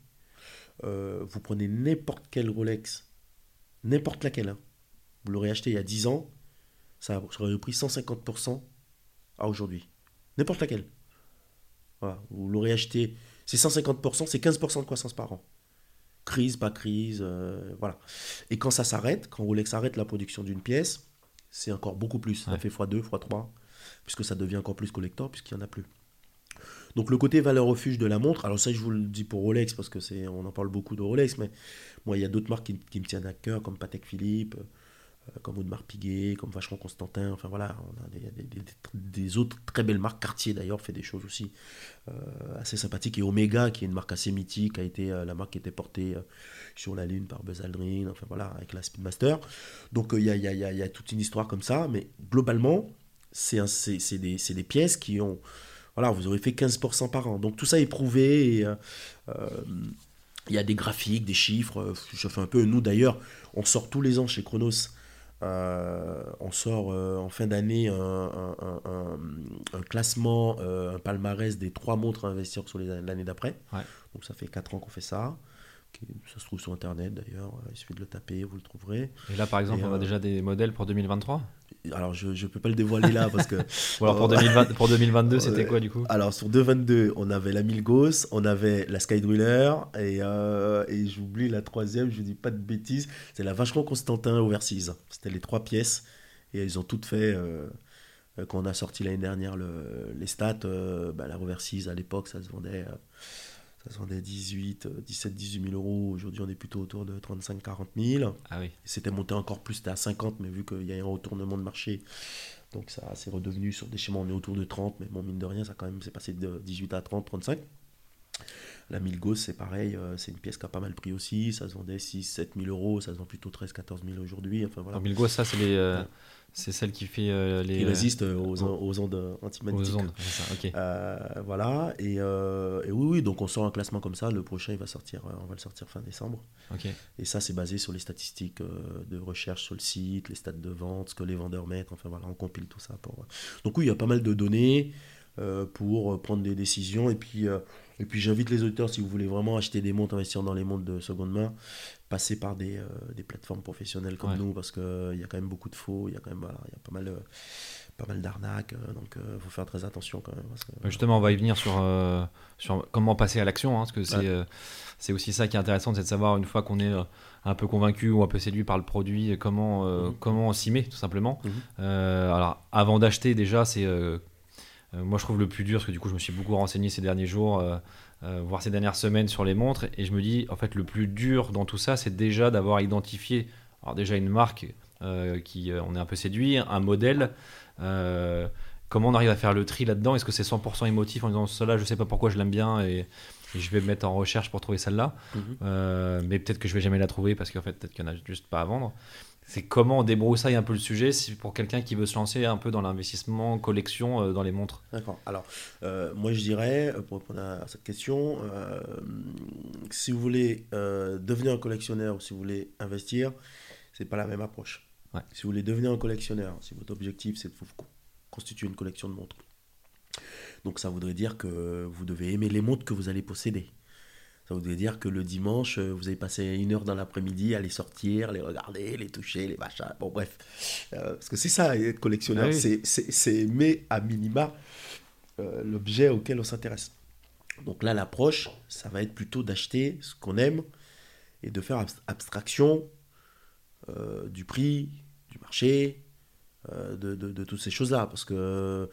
vous prenez n'importe quelle Rolex, n'importe laquelle, hein, vous l'aurez acheté il y a 10 ans, ça aurait pris 150% à aujourd'hui. N'importe laquelle. Voilà, vous l'aurez acheté, c'est 150%, c'est 15% de croissance par an. Crise, pas crise, euh, voilà. Et quand ça s'arrête, quand Rolex arrête la production d'une pièce, c'est encore beaucoup plus. Ça fait x2, x3, puisque ça devient encore plus collector, puisqu'il n'y en a plus. Donc le côté valeur refuge de la montre, alors ça je vous le dis pour Rolex, parce que c'est, on en parle beaucoup de Rolex, mais moi il y a d'autres marques qui, qui me tiennent à cœur, comme Patek Philippe, comme Audemars Piguet, comme Vacheron Constantin, enfin voilà, on a des, des- des- autres très belles marques. Cartier d'ailleurs fait des choses aussi euh, assez sympathiques. Et Omega, qui est une marque assez mythique, a été euh, la marque qui était portée euh, sur la Lune par Buzz Aldrin, enfin voilà, avec la Speedmaster. Donc euh, il y, a, y a- y y a toute une histoire comme ça, mais globalement, c'est des, des pièces qui ont. Voilà, vous aurez fait 15% par an. Donc tout ça est prouvé. euh, euh, il y a des graphiques, des chiffres. euh, Je fais un peu. Nous d'ailleurs, on sort tous les ans chez Chronos. Euh, on sort euh, en fin d'année un, un- un- un- un classement, euh, un palmarès des trois montres à investir sur l'année d'après. Ouais. Donc ça fait 4 ans qu'on fait ça. Qui- Ça se trouve sur internet d'ailleurs. Il suffit de le taper, vous le trouverez. Et là, par exemple, Et, on a euh, déjà des modèles pour 2023 Alors je ne peux pas le dévoiler là parce que Ou alors pour, Oh. 2020 pour 2022, c'était quoi du coup Alors sur 2.22, on avait la Milgos, on avait la Skydriller et, euh, et j'oublie la troisième, je dis pas de bêtises, c'est la Vacheron Constantin Overseas. C'était les trois pièces et elles ont toutes fait, euh, euh, quand on a sorti l'année dernière le- les stats, euh, bah, la Overseas à l'époque ça se vendait, euh, Ça se vendait 18, euh, 17, 18 000 euros. Aujourd'hui, on est plutôt autour de 35, 40 000. Ah oui. C'était monté encore plus, c'était à 50, mais vu qu'il y a un retournement de marché, donc ça c'est redevenu sur des schémas, on est autour de 30, mais bon, mine de rien, ça quand même c'est passé de 18 à 30, 35. La Milgos, c'est pareil, euh, c'est une pièce qui a pas mal pris aussi, ça se vendait 6, 7 000 euros, ça se vend plutôt 13, 14 000 aujourd'hui, enfin voilà. Alors, Milgo, ça, c'est les, euh. C'est celle qui fait euh, les. Il résiste euh, aux, aux- aux ondes aux antimagnétiques. ondes. ça, ok. Euh, voilà, et, euh, et oui, oui, donc on sort un classement comme ça, le prochain il va sortir, on va le sortir fin décembre. ok. Et ça, c'est basé sur les statistiques de recherche sur le site, les stats de vente, ce que les vendeurs mettent. Enfin voilà, on compile tout ça. Pour... Donc oui, il y a pas mal de données pour euh, prendre des décisions. Et puis, euh, et puis j'invite les auditeurs, si vous voulez vraiment acheter des montres, investir dans les montres de seconde main, passer par des, euh, des plateformes professionnelles comme Ouais. nous, parce qu'il y a quand même beaucoup de faux, il y a quand même voilà, il y a pas mal, euh, pas mal d'arnaques. euh, donc il faut faire très attention quand même. parce que- Justement, on va y venir sur, euh, sur comment passer à l'action, hein, parce que c'est Ouais. euh, aussi ça qui est intéressant, c'est de savoir une fois qu'on est euh, un peu convaincu ou un peu séduit par le produit, euh, comment, euh, Mhm. comment s'y met, tout simplement. Mhm. Euh, alors, avant d'acheter, déjà, c'est. Euh, moi, je trouve le plus dur, parce que du coup, je me suis beaucoup renseigné ces derniers jours, euh, euh, voire ces dernières semaines sur les montres, et je me dis, en fait, le plus dur dans tout ça, c'est déjà d'avoir identifié, alors déjà une marque qui, on est un peu séduit, un modèle. comment on arrive à faire le tri là-dedans? Est-ce que c'est 100% émotif en disant celle-là, je sais pas pourquoi je l'aime bien et, et je vais me mettre en recherche pour trouver celle-là, Mhm. Euh, mais peut-être que je vais jamais la trouver parce qu'en fait, peut-être qu'il y en a juste pas à vendre. C'est comment on débroussaille un peu le sujet pour quelqu'un qui veut se lancer un peu dans l'investissement collection euh, dans les montres. D'accord. Alors, euh, moi je dirais, euh, pour répondre à cette question, euh, si vous voulez devenir un collectionneur ou si vous voulez investir, c'est pas la même approche. Ouais. Si vous voulez devenir un collectionneur, si votre objectif c'est de vous co- constituer une collection de montres, donc ça voudrait dire que vous devez aimer les montres que vous allez posséder. Ça voudrait dire que le dimanche, euh, vous avez passé une heure dans l'après-midi à les sortir, les regarder, les toucher, les machins. Bon, bref. Euh, parce que c'est ça, être collectionneur, Ah oui. c'est- aimer à minima euh, l'objet auquel on s'intéresse. Donc là, l'approche, ça va être plutôt d'acheter ce qu'on aime et de faire abs- abstraction euh, du prix, du marché, de, de- de toutes ces choses-là. Parce que,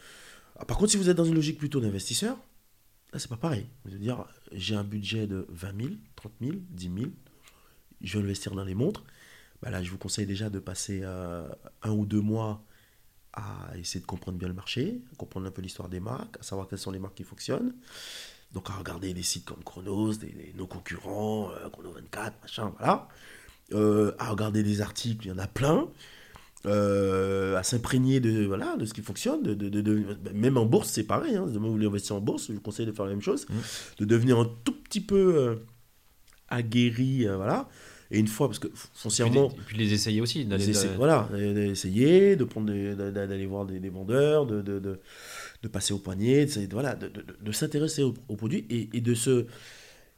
ah, par contre, si vous êtes dans une logique plutôt d'investisseur, là, c'est pas pareil. Vous allez dire, j'ai un budget de 20 000, 30 000, 10 000, je vais investir dans les montres. Bah là, je vous conseille déjà de passer euh, un ou deux mois à essayer de comprendre bien le marché, comprendre un peu l'histoire des marques, à savoir quelles sont les marques qui fonctionnent. Donc à regarder des sites comme Chronos, des- nos concurrents, euh, Chrono 24, machin, voilà. Euh, à regarder des articles, il y en a plein. Euh, à s'imprégner de, voilà, de ce qui fonctionne. De, de- de- de- même en bourse, c'est pareil. Hein. Si vous voulez investir en bourse, je vous conseille de faire la même chose. Mhm. De devenir un tout petit peu euh, aguerri, euh, voilà. Et une fois, parce que foncièrement... les, puis les essayer aussi. d'aller- D'essa- de- voilà, d'essayer, de prendre d'aller voir des, des vendeurs, de, de, passer au poignet, de, voilà, de, s'intéresser au, au produit et, et de se.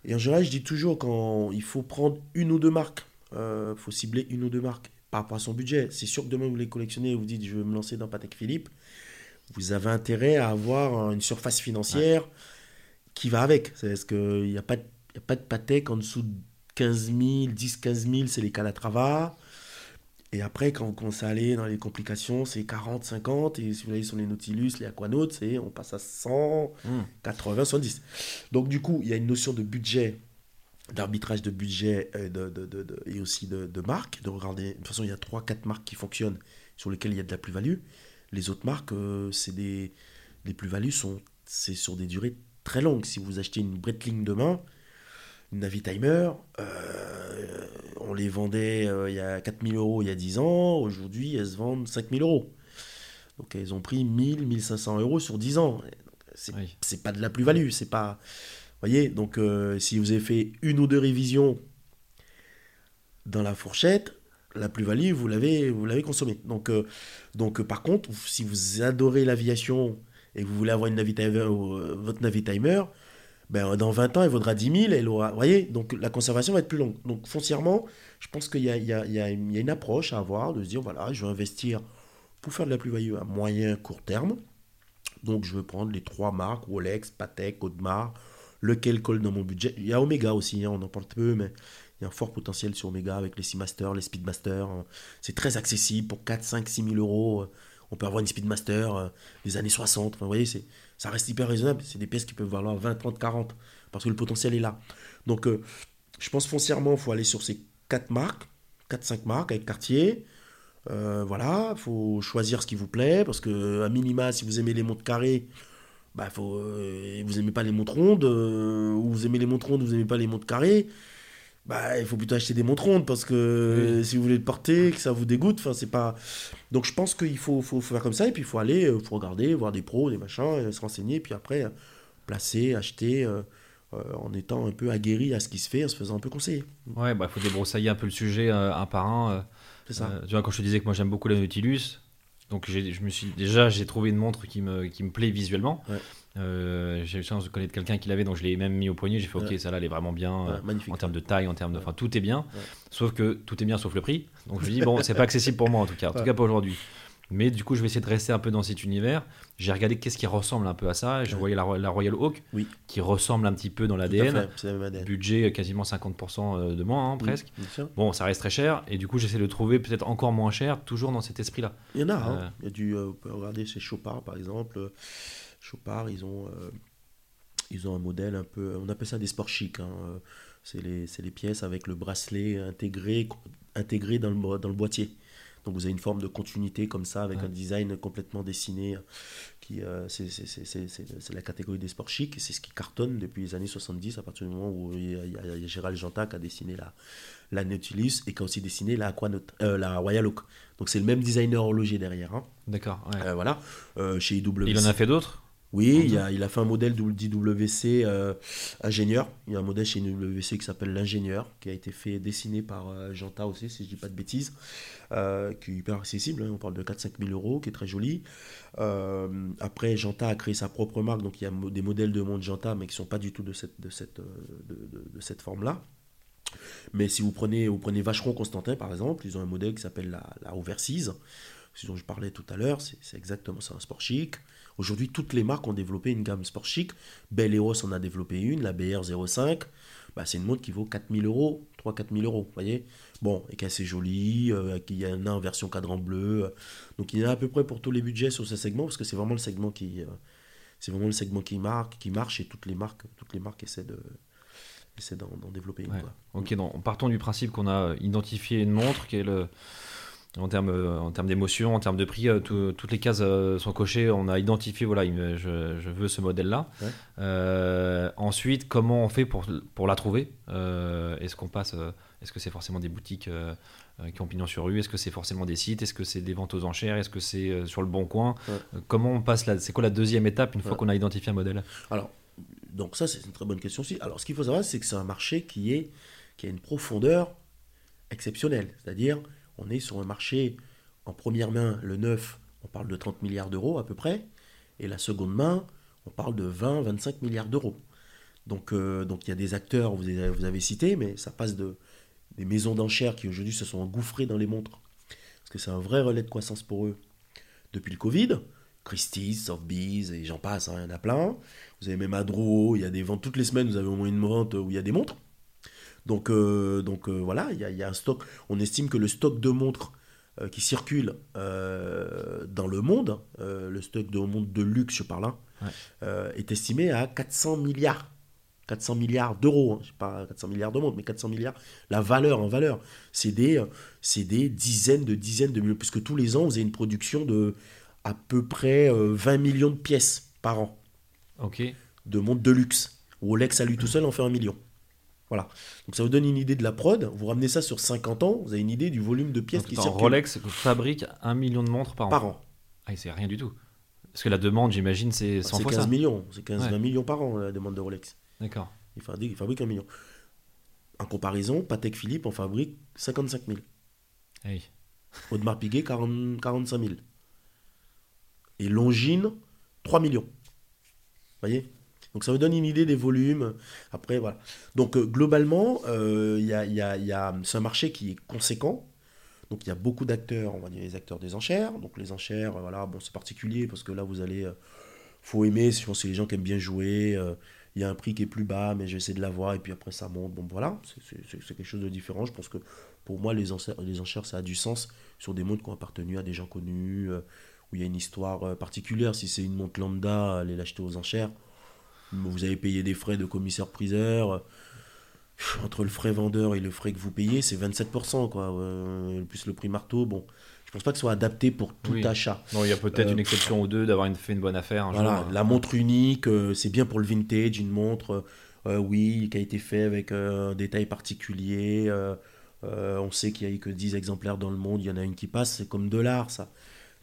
Et en général, je dis toujours quand il faut prendre une ou deux marques, il faut cibler une ou deux marques par rapport à son budget. C'est sûr que demain vous les collectionnez et vous dites je vais me lancer dans Patek Philippe, vous avez intérêt à avoir une surface financière qui va avec. C'est parce qu'il n'y a, pas de- y a pas de Patek en dessous de 15 000, 10, 15 000, c'est les Calatrava. Et après, quand vous commencez à aller dans les complications, c'est 40, 50. Et si vous allez sur les Nautilus, les Aquanautes, on passe à 100, Hmm. 80, 70. Donc, du coup, il y a une notion de budget, d'arbitrage de budget euh, de, de- et aussi de, de marque. De regarder, de toute façon, il y a 3-4 marques qui fonctionnent sur lesquelles il y a de la plus-value. Les autres marques, euh, c'est des, les plus-values sont c'est sur des durées très longues. Si vous achetez une Breitling demain, une Navitimer, euh, on les vendait euh, il y a 4000 euros il y a 10 ans, aujourd'hui elles se vendent 5000 euros. Donc elles ont pris 1000, 1500 euros sur 10 ans. Et C'est Oui. c'est pas de la plus-value, c'est pas. Voyez, donc euh, si vous avez fait une ou deux révisions dans la fourchette, la plus-value, vous l'avez, vous l'avez consommée. Donc, euh, donc par contre, si vous adorez l'aviation et vous voulez avoir une euh, votre Navitimer, ben, dans 20 ans, elle vaudra 10 000, elle aura, voyez, donc la conservation va être plus longue. Donc foncièrement, je pense qu'il y a, il y, a, il y, a, il y a une approche à avoir, de se dire, voilà, je vais investir pour faire de la plus-value à moyen, court terme. Donc je vais prendre les trois marques, Rolex, Patek, Audemars, lequel colle dans mon budget. Il y a Omega aussi, hein, on en parle peu, mais il y a un fort potentiel sur Omega avec les Seamaster, les Speedmaster. hein. C'est très accessible pour 4, 5, 6 000 euros. euh, On peut avoir une Speedmaster euh, des années 60. Enfin, vous voyez, ça reste hyper raisonnable. C'est des pièces qui peuvent valoir 20, 30, 40. parce que le potentiel est là. Donc, euh, je pense foncièrement, il faut aller sur ces quatre marques, 4-5 marques avec Cartier. Euh, voilà, il faut choisir ce qui vous plaît, parce que à minima, si vous aimez les montres carrées, bah, faut, euh, vous aimez pas les montres rondes, euh, ou vous aimez les montres rondes, vous aimez pas les montres carrées, bah, il faut plutôt acheter des montres rondes, parce que si vous voulez le porter, que ça vous dégoûte, enfin, c'est pas... Donc je pense qu'il faut, faut, faut faire comme ça, et puis il faut aller, euh, faut regarder, voir des pros, des machins, euh, se renseigner, puis après, placer, acheter, euh, en étant un peu aguerri à ce qui se fait, en se faisant un peu conseiller. Ouais, bah faut débroussailler un peu le sujet un par un. C'est ça. Tu vois, quand je te disais que moi j'aime beaucoup la Nautilus, donc je me suis déjà j'ai trouvé une montre qui me, qui me plaît visuellement. Ouais. Euh, j'ai eu la chance de connaître quelqu'un qui l'avait, donc je l'ai même mis au poignet. J'ai fait ok, Ouais. ça là, elle est vraiment bien Ouais, euh, en termes de taille, en termes de, enfin tout est bien. Sauf que tout est bien sauf le prix. Donc je me dis bon, c'est pas accessible pour moi en tout cas, en tout cas pas aujourd'hui. Mais du coup, je vais essayer de rester un peu dans cet univers. J'ai regardé qu'est-ce qui ressemble un peu à ça. et Je Ouais. voyais la, Ro- la Royal Oak, Oui. qui ressemble un petit peu dans l'ADN. Budget euh, quasiment 50% de moins, hein, presque. Mmh. Bon, ça reste très cher, et du coup, j'essaie de le trouver peut-être encore moins cher, toujours dans cet esprit-là. Il y en a, hein. Euh. il y a du, euh, regarder chez Chopard par exemple. Euh, Chopard, ils ont, euh, ils ont un modèle un peu, on appelle ça des sports chics. hein. Euh, C'est les, les pièces avec le bracelet intégré, intégré dans, le, bo- dans le boîtier. Donc vous avez une forme de continuité comme ça, avec Ouais. un design complètement dessiné. euh, Qui, euh, c'est, la catégorie des sports chics, c'est ce qui cartonne depuis les années 70, à partir du moment où il y a, il y Gérald Jantat qui a dessiné la, la Nautilus et qui a aussi dessiné la, Aquanaut- euh, la Royal Oak. Donc c'est le même designer horloger derrière. hein. D'accord. ouais. Euh, voilà, chez IWC. Il en a fait d'autres? Oui, il a, il a fait un modèle d'IWC euh, ingénieur. Il y a un modèle chez IWC qui s'appelle l'ingénieur, qui a été fait dessiné par euh, Janta aussi, si je dis pas de bêtises, euh, qui est hyper accessible. hein. on parle de 4-5 000 euros, qui est très joli. Après, Janta a créé sa propre marque, donc il y a des modèles de montre Janta, mais qui sont pas du tout de cette, de cette, de, de- de cette forme-là. Mais si vous prenez, vous prenez Vacheron Constantin, par exemple, ils ont un modèle qui s'appelle la, la Overseas, ce dont je parlais tout à l'heure, c'est c'est exactement ça, un sport chic. Aujourd'hui, toutes les marques ont développé une gamme sport chic. Bell Eros en a développé une, la BR05. Bah, c'est une montre qui vaut 4000 euros, 3-4 000 euros, vous voyez Bon, et qui est assez jolie, euh, qui y en a en version cadran bleu. euh. donc il y en a à peu près pour tous les budgets sur ce segment, parce que c'est vraiment le segment qui... euh, c'est vraiment le segment qui marque, qui marche, et toutes les marques, toutes les marques essaient de essaient d'en développer une. Ouais. Ok, donc partons du principe qu'on a identifié une montre qui est le. En termes, euh, en termes d'émotion, en termes de prix, euh, tout- toutes les cases euh, sont cochées. On a identifié, voilà, je, je veux ce modèle-là. Ouais. Euh, ensuite, comment on fait pour, pour la trouver? Euh, Est-ce qu'on passe Est-ce que c'est forcément des boutiques euh, qui ont pignon sur rue? Est-ce que c'est forcément des sites? Est-ce que c'est des ventes aux enchères? Est-ce que c'est sur le bon coin? Ouais. Comment on passe là C'est quoi la deuxième étape une fois Ouais. qu'on a identifié un modèle? Alors, donc ça, c'est une très bonne question aussi. Alors, ce qu'il faut savoir, c'est que c'est un marché qui, est, qui a une profondeur exceptionnelle. C'est-à-dire, on est sur un marché en première main, le neuf, on parle de 30 milliards d'euros à peu près, et la seconde main, on parle de 20-25 milliards d'euros. Donc, euh, donc il y a des acteurs, vous avez, vous cité, mais ça passe de des maisons d'enchères qui aujourd'hui se sont engouffrées dans les montres, parce que c'est un vrai relais de croissance pour eux depuis le Covid. Christie's, Sotheby's et j'en passe, hein, il y en a plein. Vous avez même Adro, il y a des ventes toutes les semaines, vous avez au moins une vente où il y a des montres. Donc, euh, donc euh, voilà, il y, a, il y a un stock. On estime que le stock de montres euh, qui circule dans le monde, le stock de montres de luxe, je parle Ouais. euh, est estimé à 400 milliards. 400 milliards d'euros, hein. pas 400 milliards de montres, mais 400 milliards, la valeur en valeur, c'est des, c'est des dizaines de dizaines de millions, puisque tous les ans, vous avez une production de à peu près euh, 20 millions de pièces par an Ok. de montres de luxe. Rolex à lui tout seul en fait un million. Voilà. Donc ça vous donne une idée de la prod. Vous ramenez ça sur 50 ans, vous avez une idée du volume de pièces Donc, qui attends, circulent Rolex fabrique un million de montres par an. par an. Ah, c'est rien du tout. Parce que la demande, j'imagine, c'est 100 C'est fois 15 ça. millions, c'est 15-20 Ouais. millions par an la demande de Rolex. D'accord. Il fabrique, un million. En comparaison, Patek Philippe en fabrique 55 000. Ah oui. Audemars Piguet 40 45 000. Et Longines 3 millions. Vous voyez? Donc ça vous donne une idée des volumes. Après, voilà. Donc euh, globalement, euh, y a, y a- c'est un marché qui est conséquent. Donc il y a beaucoup d'acteurs, on va dire les acteurs des enchères. Donc les enchères, voilà, bon, c'est particulier parce que là vous allez. euh, faut aimer, que c'est les gens qui aiment bien jouer. euh, il y a un prix qui est plus bas, mais j'essaie de l'avoir et puis après ça monte. Bon voilà, c'est- quelque chose de différent. Je pense que pour moi, les enchères, les enchères ça a du sens sur des montres qui ont appartenu à des gens connus, où il y a une histoire particulière. Si c'est une montre lambda, aller l'acheter aux enchères. Vous avez payé des frais de commissaire-priseur. Entre le frais vendeur et le frais que vous payez, c'est 27%, quoi. Euh, plus le prix marteau, bon. Je pense pas que ce soit adapté pour tout Oui. achat. Non, il y a peut-être Euh, une exception ou deux d'avoir une- fait une bonne affaire un Voilà, jour. la montre unique, euh, c'est bien pour le vintage, une montre, euh, oui, qui a été fait avec euh, un détail particulier. euh, euh, on sait qu'il n'y a eu que 10 exemplaires dans le monde, il y en a une qui passe, c'est comme de l'art, ça.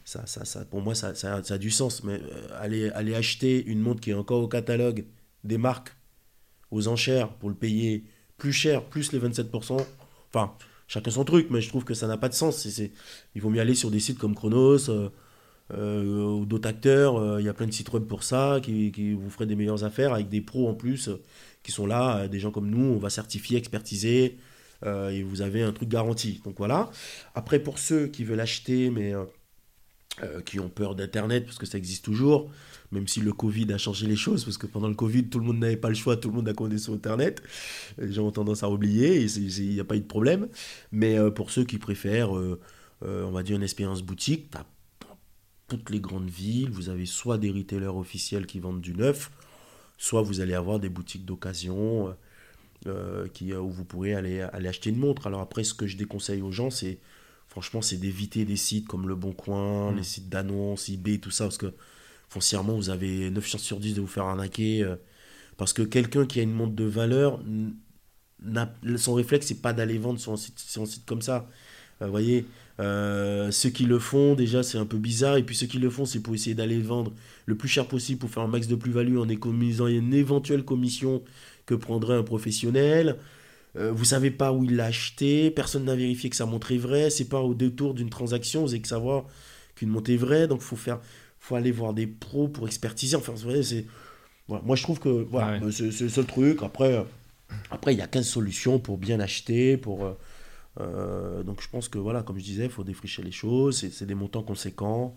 Ça, ça, ça, pour moi, ça, ça, ça a du sens. Mais euh, aller, aller acheter une montre qui est encore au catalogue des marques aux enchères pour le payer plus cher, plus les 27%, enfin, chacun son truc, mais je trouve que ça n'a pas de sens. C'est, il vaut mieux aller sur des sites comme Chronos. euh, euh, ou d'autres acteurs. Il y a plein de sites web pour ça qui, qui vous feraient des meilleures affaires avec des pros en plus qui sont là, des gens comme nous. On va certifier, expertiser et vous avez un truc garanti. Donc voilà. Après, pour ceux qui veulent acheter, mais euh, euh, qui ont peur d'Internet, parce que ça existe toujours, même si le Covid a changé les choses, parce que pendant le Covid, tout le monde n'avait pas le choix, tout le monde a connu sur Internet. Les gens ont tendance à oublier, il n'y a pas eu de problème. Mais euh, pour ceux qui préfèrent, euh, euh, on va dire, une expérience boutique, t'as toutes les grandes villes, vous avez soit des retailers officiels qui vendent du neuf, soit vous allez avoir des boutiques d'occasion euh, euh, euh, où vous pourrez aller, aller acheter une montre. Alors après, ce que je déconseille aux gens, c'est franchement, c'est d'éviter des sites comme Le Bon Coin, Mm. les sites d'annonces, eBay, tout ça, parce que foncièrement, vous avez 9 chances sur 10 de vous faire arnaquer. euh, parce que quelqu'un qui a une montre de valeur, son réflexe, c'est pas d'aller vendre sur un site, sur un site comme ça. Euh, Vous voyez, euh, ceux qui le font, déjà, c'est un peu bizarre. Et puis ceux qui le font, c'est pour essayer d'aller le vendre le plus cher possible pour faire un max de plus-value en économisant une éventuelle commission que prendrait un professionnel. Euh, vous savez pas où il l'a acheté, personne n'a vérifié que sa montre est vraie, c'est pas au détour d'une transaction, vous avez que savoir qu'une montre est vraie, donc faut faire, faut aller voir des pros pour expertiser. Enfin, vous voyez, c'est, voilà. moi je trouve que voilà, Ouais. bah, c'est le seul truc. Après, euh, après il y a 15 solutions pour bien acheter, pour euh, euh, donc je pense que voilà, comme je disais, il faut défricher les choses, c'est des montants conséquents.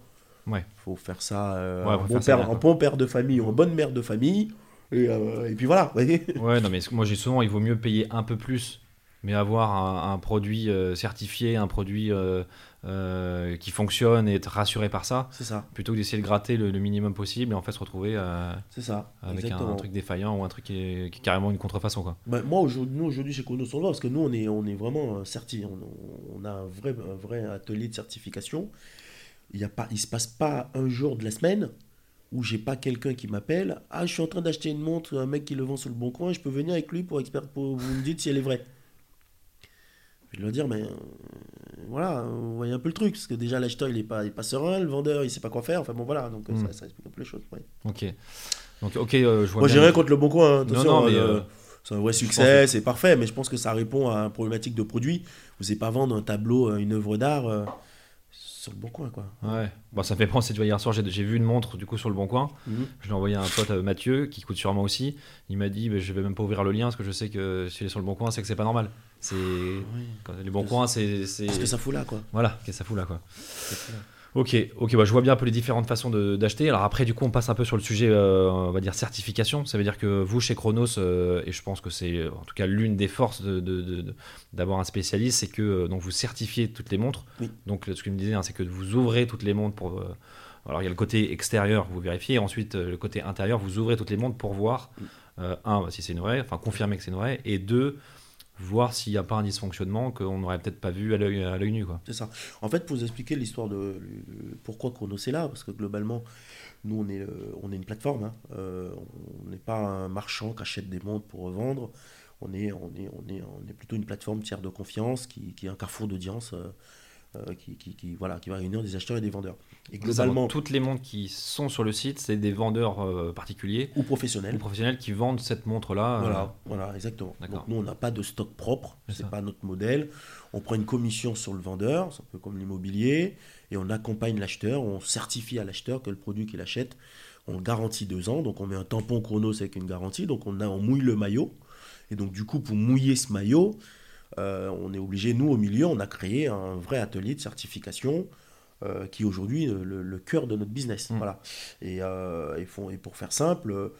Ouais. faut faire ça euh, Ouais, en, faut bon faire père, quoi. bon père de famille ou en bonne mère de famille. Et, euh, et puis voilà, vous voyez. Ouais, non, mais moi j'ai souvent, il vaut mieux payer un peu plus, mais avoir un, un produit euh, certifié, un produit euh, qui fonctionne et être rassuré par ça, C'est ça, plutôt que d'essayer de gratter le, le minimum possible et en fait se retrouver ça. avec un, truc défaillant ou un truc qui est, qui est carrément une contrefaçon. Quoi. Bah, moi, aujourd'hui, nous, aujourd'hui, chez voit, parce que nous, on est, on est vraiment certi. On, on a un vrai, un vrai atelier de certification. Il ne se passe pas un jour de la semaine où j'ai pas quelqu'un qui m'appelle. Ah, je suis en train d'acheter une montre, un mec qui le vend sur le bon coin, je peux venir avec lui pour expert, pour vous me dites si elle est vraie. Je vais leur dire, mais euh, voilà, vous voyez un peu le truc, parce que déjà l'acheteur il est pas, il est pas serein, le vendeur il sait pas quoi faire, enfin bon voilà, donc euh, Mm. ça, ça explique un peu les choses. ouais. Ok. Donc, ok, euh, je vois Moi, j'ai rien contre le bon coin. hein, Non, non, mais, euh, c'est un vrai succès, que- c'est parfait, mais je pense que ça répond à une problématique de produit. Vous n'allez pas vendre un tableau, une œuvre d'art sur le bon coin, quoi. Ouais. Bon, ça me fait penser, tu vois, hier soir, j'ai vu une montre du coup sur le bon coin. Mhm. Je l'ai envoyé à un pote, euh, Mathieu, qui coûte sûrement aussi. Il m'a dit, bah, je vais même pas ouvrir le lien parce que je sais que si elle est sur le bon coin, c'est que c'est pas normal. C'est quand- les bons Parce- coins, c'est c'est- Qu'est-ce que ça fout là, quoi voilà, qu'est-ce que ça fout là quoi. Ça fout là. Ok, ok, bah, je vois bien un peu les différentes façons d'acheter. Alors après, du coup, on passe un peu sur le sujet, euh, on va dire certification. Ça veut dire que vous, chez Chronos, euh, et je pense que c'est euh, en tout cas l'une des forces de- de- de- de- d'avoir un spécialiste, c'est que euh, donc vous certifiez toutes les montres. Oui. Donc ce que me disait, hein, c'est que vous ouvrez toutes les montres pour. alors il y a le côté extérieur, vous vérifiez, ensuite le côté intérieur, vous ouvrez toutes les montres pour voir Oui. un si c'est une vraie, enfin confirmer que c'est une vraie, et deux voir s'il n'y a pas un dysfonctionnement qu'on n'aurait peut-être pas vu à l'œil nu. C'est ça. En fait, pour vous expliquer l'histoire de pourquoi Chronos est là, parce que globalement, nous, on est, euh, on est une plateforme. hein. Euh, on n'est pas un marchand qui achète des montres pour revendre. On est, on est, on est, on est plutôt une plateforme tiers de confiance qui, qui est un carrefour d'audience euh, qui, qui, qui- voilà, qui va réunir des acheteurs et des vendeurs. Et globalement, toutes les montres qui sont sur le site, c'est des vendeurs euh, particuliers ou professionnels. ou professionnels qui vendent cette montre-là. euh, Voilà, voilà, exactement. Donc nous, on n'a pas de stock propre, C'est pas notre modèle. On prend une commission sur le vendeur, c'est un peu comme l'immobilier, et on accompagne l'acheteur, on certifie à l'acheteur que le produit qu'il achète, on le garantit deux ans, donc on met un tampon chronos avec une garantie, donc on, a, on mouille le maillot, et donc du coup, pour mouiller ce maillot, euh, on est obligé, nous au milieu, on a créé un vrai atelier de certification euh, qui est aujourd'hui euh, le, le cœur de notre business. Mm. Voilà. Et, euh, et, font- et pour faire simple,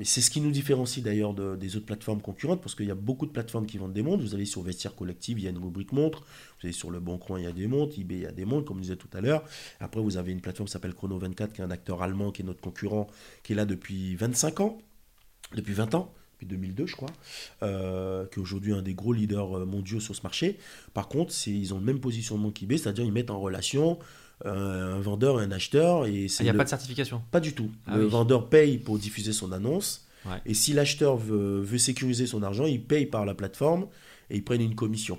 et c'est ce qui nous différencie d'ailleurs de- des autres plateformes concurrentes, parce qu'il y a beaucoup de plateformes qui vendent des montres. Vous allez sur Vestiaire Collective, il y a une rubrique montre. Vous allez sur Le Bon Coin, il y a des montres. eBay, il y a des montres, comme je disais tout à l'heure. Après, vous avez une plateforme qui s'appelle Chrono24, qui est un acteur allemand, qui est notre concurrent, qui est là depuis 25 ans, depuis 20 ans, depuis 2002, je crois, euh, qui est aujourd'hui un des gros leaders euh, mondiaux sur ce marché. Par contre, ils ont le même positionnement qu'eBay, c'est-à-dire ils mettent en relation euh, un vendeur et un acheteur. Et Il c'est n'y a le- pas de certification? pas du tout. Ah le oui. vendeur paye pour diffuser son annonce. Ouais. Et si l'acheteur veut, veut sécuriser son argent, il paye par la plateforme et ils prennent une commission.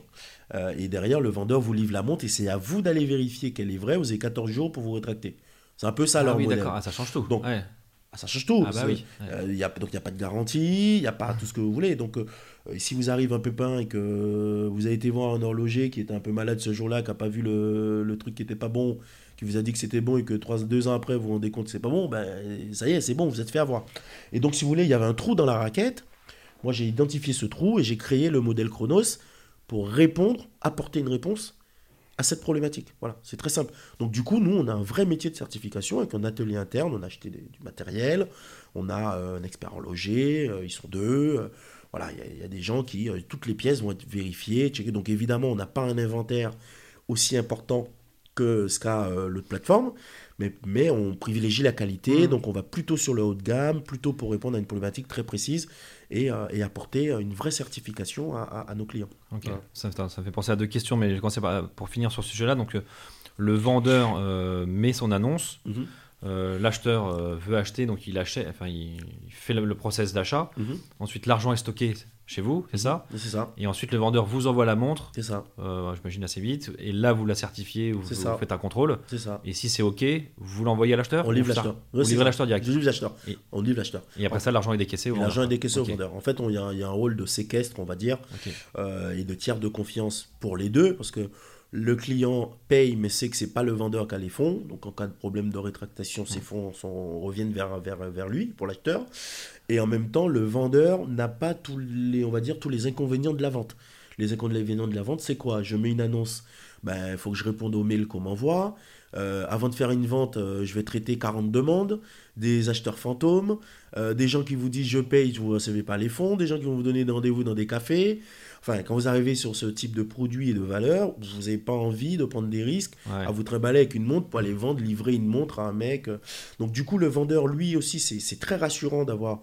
Euh, et derrière, le vendeur vous livre la montre et c'est à vous d'aller vérifier qu'elle est vraie. Vous avez 14 jours pour vous rétracter. C'est un peu ça Ah leur oui, modèle. d'accord, ah, ça change tout. Donc, Ouais. Ah, ça change tout. Ah bah oui. ouais. euh, il y a, donc il n'y a pas de garantie, il n'y a pas tout ce que vous voulez. Donc euh, si vous arrive un pépin et que vous avez été voir un horloger qui était un peu malade ce jour-là, qui n'a pas vu le, le truc qui n'était pas bon, qui vous a dit que c'était bon et que trois, deux ans après vous vous rendez compte que c'est pas bon, ben ça y est, c'est bon, vous êtes fait avoir. Et donc si vous voulez, il y avait un trou dans la raquette. Moi j'ai identifié ce trou et j'ai créé le modèle Chronos pour répondre, apporter une réponse à cette problématique. Voilà, c'est très simple. Donc du coup, nous, on a un vrai métier de certification avec un atelier interne, on a acheté du matériel, on a euh, un expert horloger, euh, ils sont deux. euh, voilà, il y y, a des gens qui, toutes les pièces vont être vérifiées, checkées. Donc évidemment, on n'a pas un inventaire aussi important que ce qu'a euh, l'autre plateforme, mais, mais on privilégie la qualité, Mhm. donc on va plutôt sur le haut de gamme, plutôt pour répondre à une problématique très précise et, euh, et apporter euh, une vraie certification à, à- à nos clients. Ok. Voilà. Ça, ça fait penser à deux questions, mais je vais commencer par- pour finir sur ce sujet-là. Donc, euh, le vendeur euh, met son annonce, Mhm. Euh, l'acheteur euh, veut acheter, donc il achète, enfin il, il fait le, le process d'achat. Mhm. Ensuite, l'argent est stocké chez vous, c'est ça C'est ça, Et ensuite, le vendeur vous envoie la montre, c'est ça, euh, j'imagine assez vite, et là vous la certifiez, vous, C'est vous ça. faites un contrôle. c'est ça. Et si c'est OK, vous l'envoyez à l'acheteur On ou livre ça- l'acheteur. Vous Ouais, c'est livrez ça. l'acheteur direct. Je livre l'acheteur. Et- On livre l'acheteur. Et après ça, l'argent est décaissé au Et. L'argent est décaissé Ok. au vendeur. En fait, on- il y, a- il y a un rôle de séquestre, on va dire, Ok. euh, et de tiers de confiance pour les deux, parce que le client paye, mais sait que c'est pas le vendeur qui a les fonds. Donc, en cas de problème de rétractation, ces fonds sont, reviennent vers, vers, vers lui, pour l'acheteur. Et en même temps, le vendeur n'a pas tous les, on va dire, tous les inconvénients de la vente. Les inconvénients de la vente, c'est quoi? Je mets une annonce, il faut que je réponde aux mails qu'on m'envoie. Euh, avant de faire une vente, euh, je vais traiter 40 demandes, des acheteurs fantômes, euh, des gens qui vous disent je paye, vous ne recevez pas les fonds, des gens qui vont vous donner des rendez-vous dans des cafés. Enfin, quand vous arrivez sur ce type de produit et de valeur, vous n'avez pas envie de prendre des risques Ouais. à vous trimballer avec une montre pour aller vendre, livrer une montre à un mec. Donc du coup, le vendeur, lui aussi, c'est très rassurant d'avoir,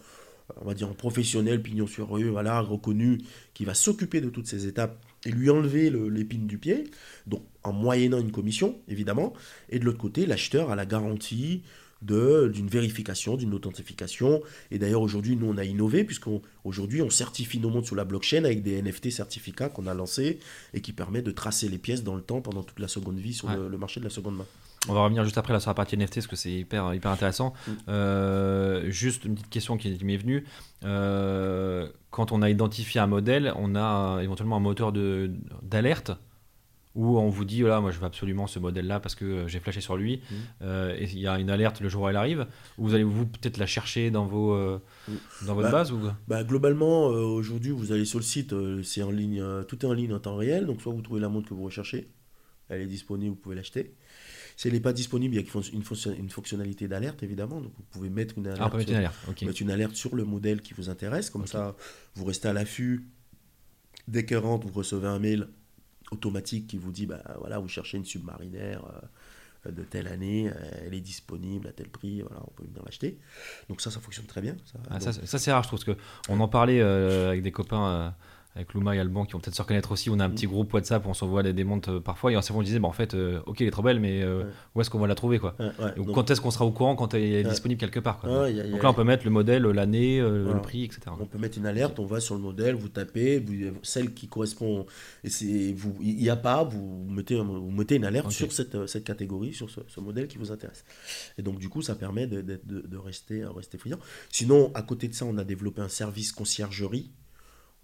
on va dire, un professionnel, pignon sur rue, voilà, reconnu, qui va s'occuper de toutes ces étapes et lui enlever le- l'épine du pied, donc en moyennant une commission, évidemment. Et de l'autre côté, l'acheteur a la garantie d'une vérification, d'une authentification. Et d'ailleurs, aujourd'hui, nous, on a innové, puisqu'aujourd'hui, on, certifie nos montres sous la blockchain avec des NFT certificats qu'on a lancés et qui permet de tracer les pièces dans le temps pendant toute la seconde vie sur Ouais. le, le marché de la seconde main. On va revenir juste après là sur la partie NFT parce que c'est hyper, hyper intéressant. Mm. Euh, juste une petite question qui, m'est venue. Euh, quand on a identifié un modèle, on a éventuellement un moteur de- d'alerte où on vous dit voilà, moi je veux absolument ce modèle-là parce que euh, j'ai flashé sur lui. Mm. Euh, et il y a une alerte le jour où elle arrive. Ou vous allez vous peut-être la chercher dans, vos, euh, dans votre Bah, base ou... Bah, globalement, euh, aujourd'hui, vous allez sur le site, c'est en ligne, tout est en ligne en temps réel. Donc, soit vous trouvez la montre que vous recherchez, elle est disponible, vous pouvez l'acheter. Si elle n'est pas disponible, il y a une, fonction- une fonctionnalité d'alerte, évidemment. Donc, vous pouvez mettre une alerte, Ah, sur, une alerte. Mettre une alerte sur le modèle qui vous intéresse. Comme ça, vous restez à l'affût. Dès qu'elle rentre, vous recevez un mail automatique qui vous dit bah, voilà, vous cherchez une submarinaire. euh, de telle année, euh, elle est disponible à tel prix, voilà, on peut venir l'acheter. Donc ça, ça fonctionne très bien. Ça, Ah, Donc, ça, c'est- ça, c'est rare, je trouve, parce qu'on en parlait euh, avec des copains, avec Luma et Alban, qui vont peut-être se reconnaître aussi. On a un Mm. petit groupe WhatsApp, on s'envoie des, montres euh, parfois, et en on disait, bah, en fait, euh, ok, elle est trop belle, mais euh, Ouais. où est-ce qu'on va la trouver quoi? Ouais, ouais, Donc, donc- Quand est-ce qu'on sera au courant quand elle est disponible quelque part quoi? Ouais, y a- y a- Donc là, on peut mettre le modèle, l'année, euh, Voilà. le prix, etc. On peut mettre une alerte, on va sur le modèle, vous tapez, vous- celle qui correspond, il n'y a pas, vous mettez, vous mettez une alerte sur cette, cette catégorie, sur ce, ce modèle qui vous intéresse. Et donc du coup, ça permet de, de- de- de rester, rester friand. Sinon, à côté de ça, on a développé un service conciergerie,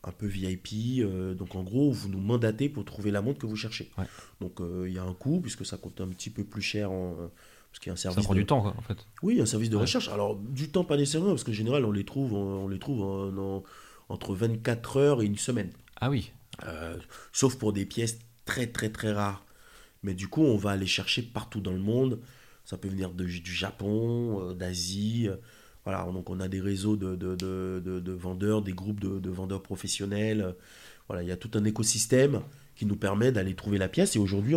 un peu VIP. euh, donc en gros, vous nous mandatez pour trouver la montre que vous cherchez. Ouais. Donc euh, il y a un coût, puisque ça coûte un petit peu plus cher en... euh, parce qu'il y a un service Ça prend de- du temps, quoi, en fait. oui, un service de Ouais. recherche. Alors, du temps, pas nécessairement, parce qu'en général, on les trouve, on, on les trouve en- en- entre 24 heures et une semaine. Ah oui, Euh, sauf pour des pièces très, très, très rares. Mais du coup, on va aller chercher partout dans le monde. Ça peut venir de- du Japon, d'Asie. On a des réseaux de, de, de- de- de vendeurs, des groupes de, de vendeurs professionnels. Il y a tout un écosystème qui nous permet d'aller trouver la pièce. Et aujourd'hui,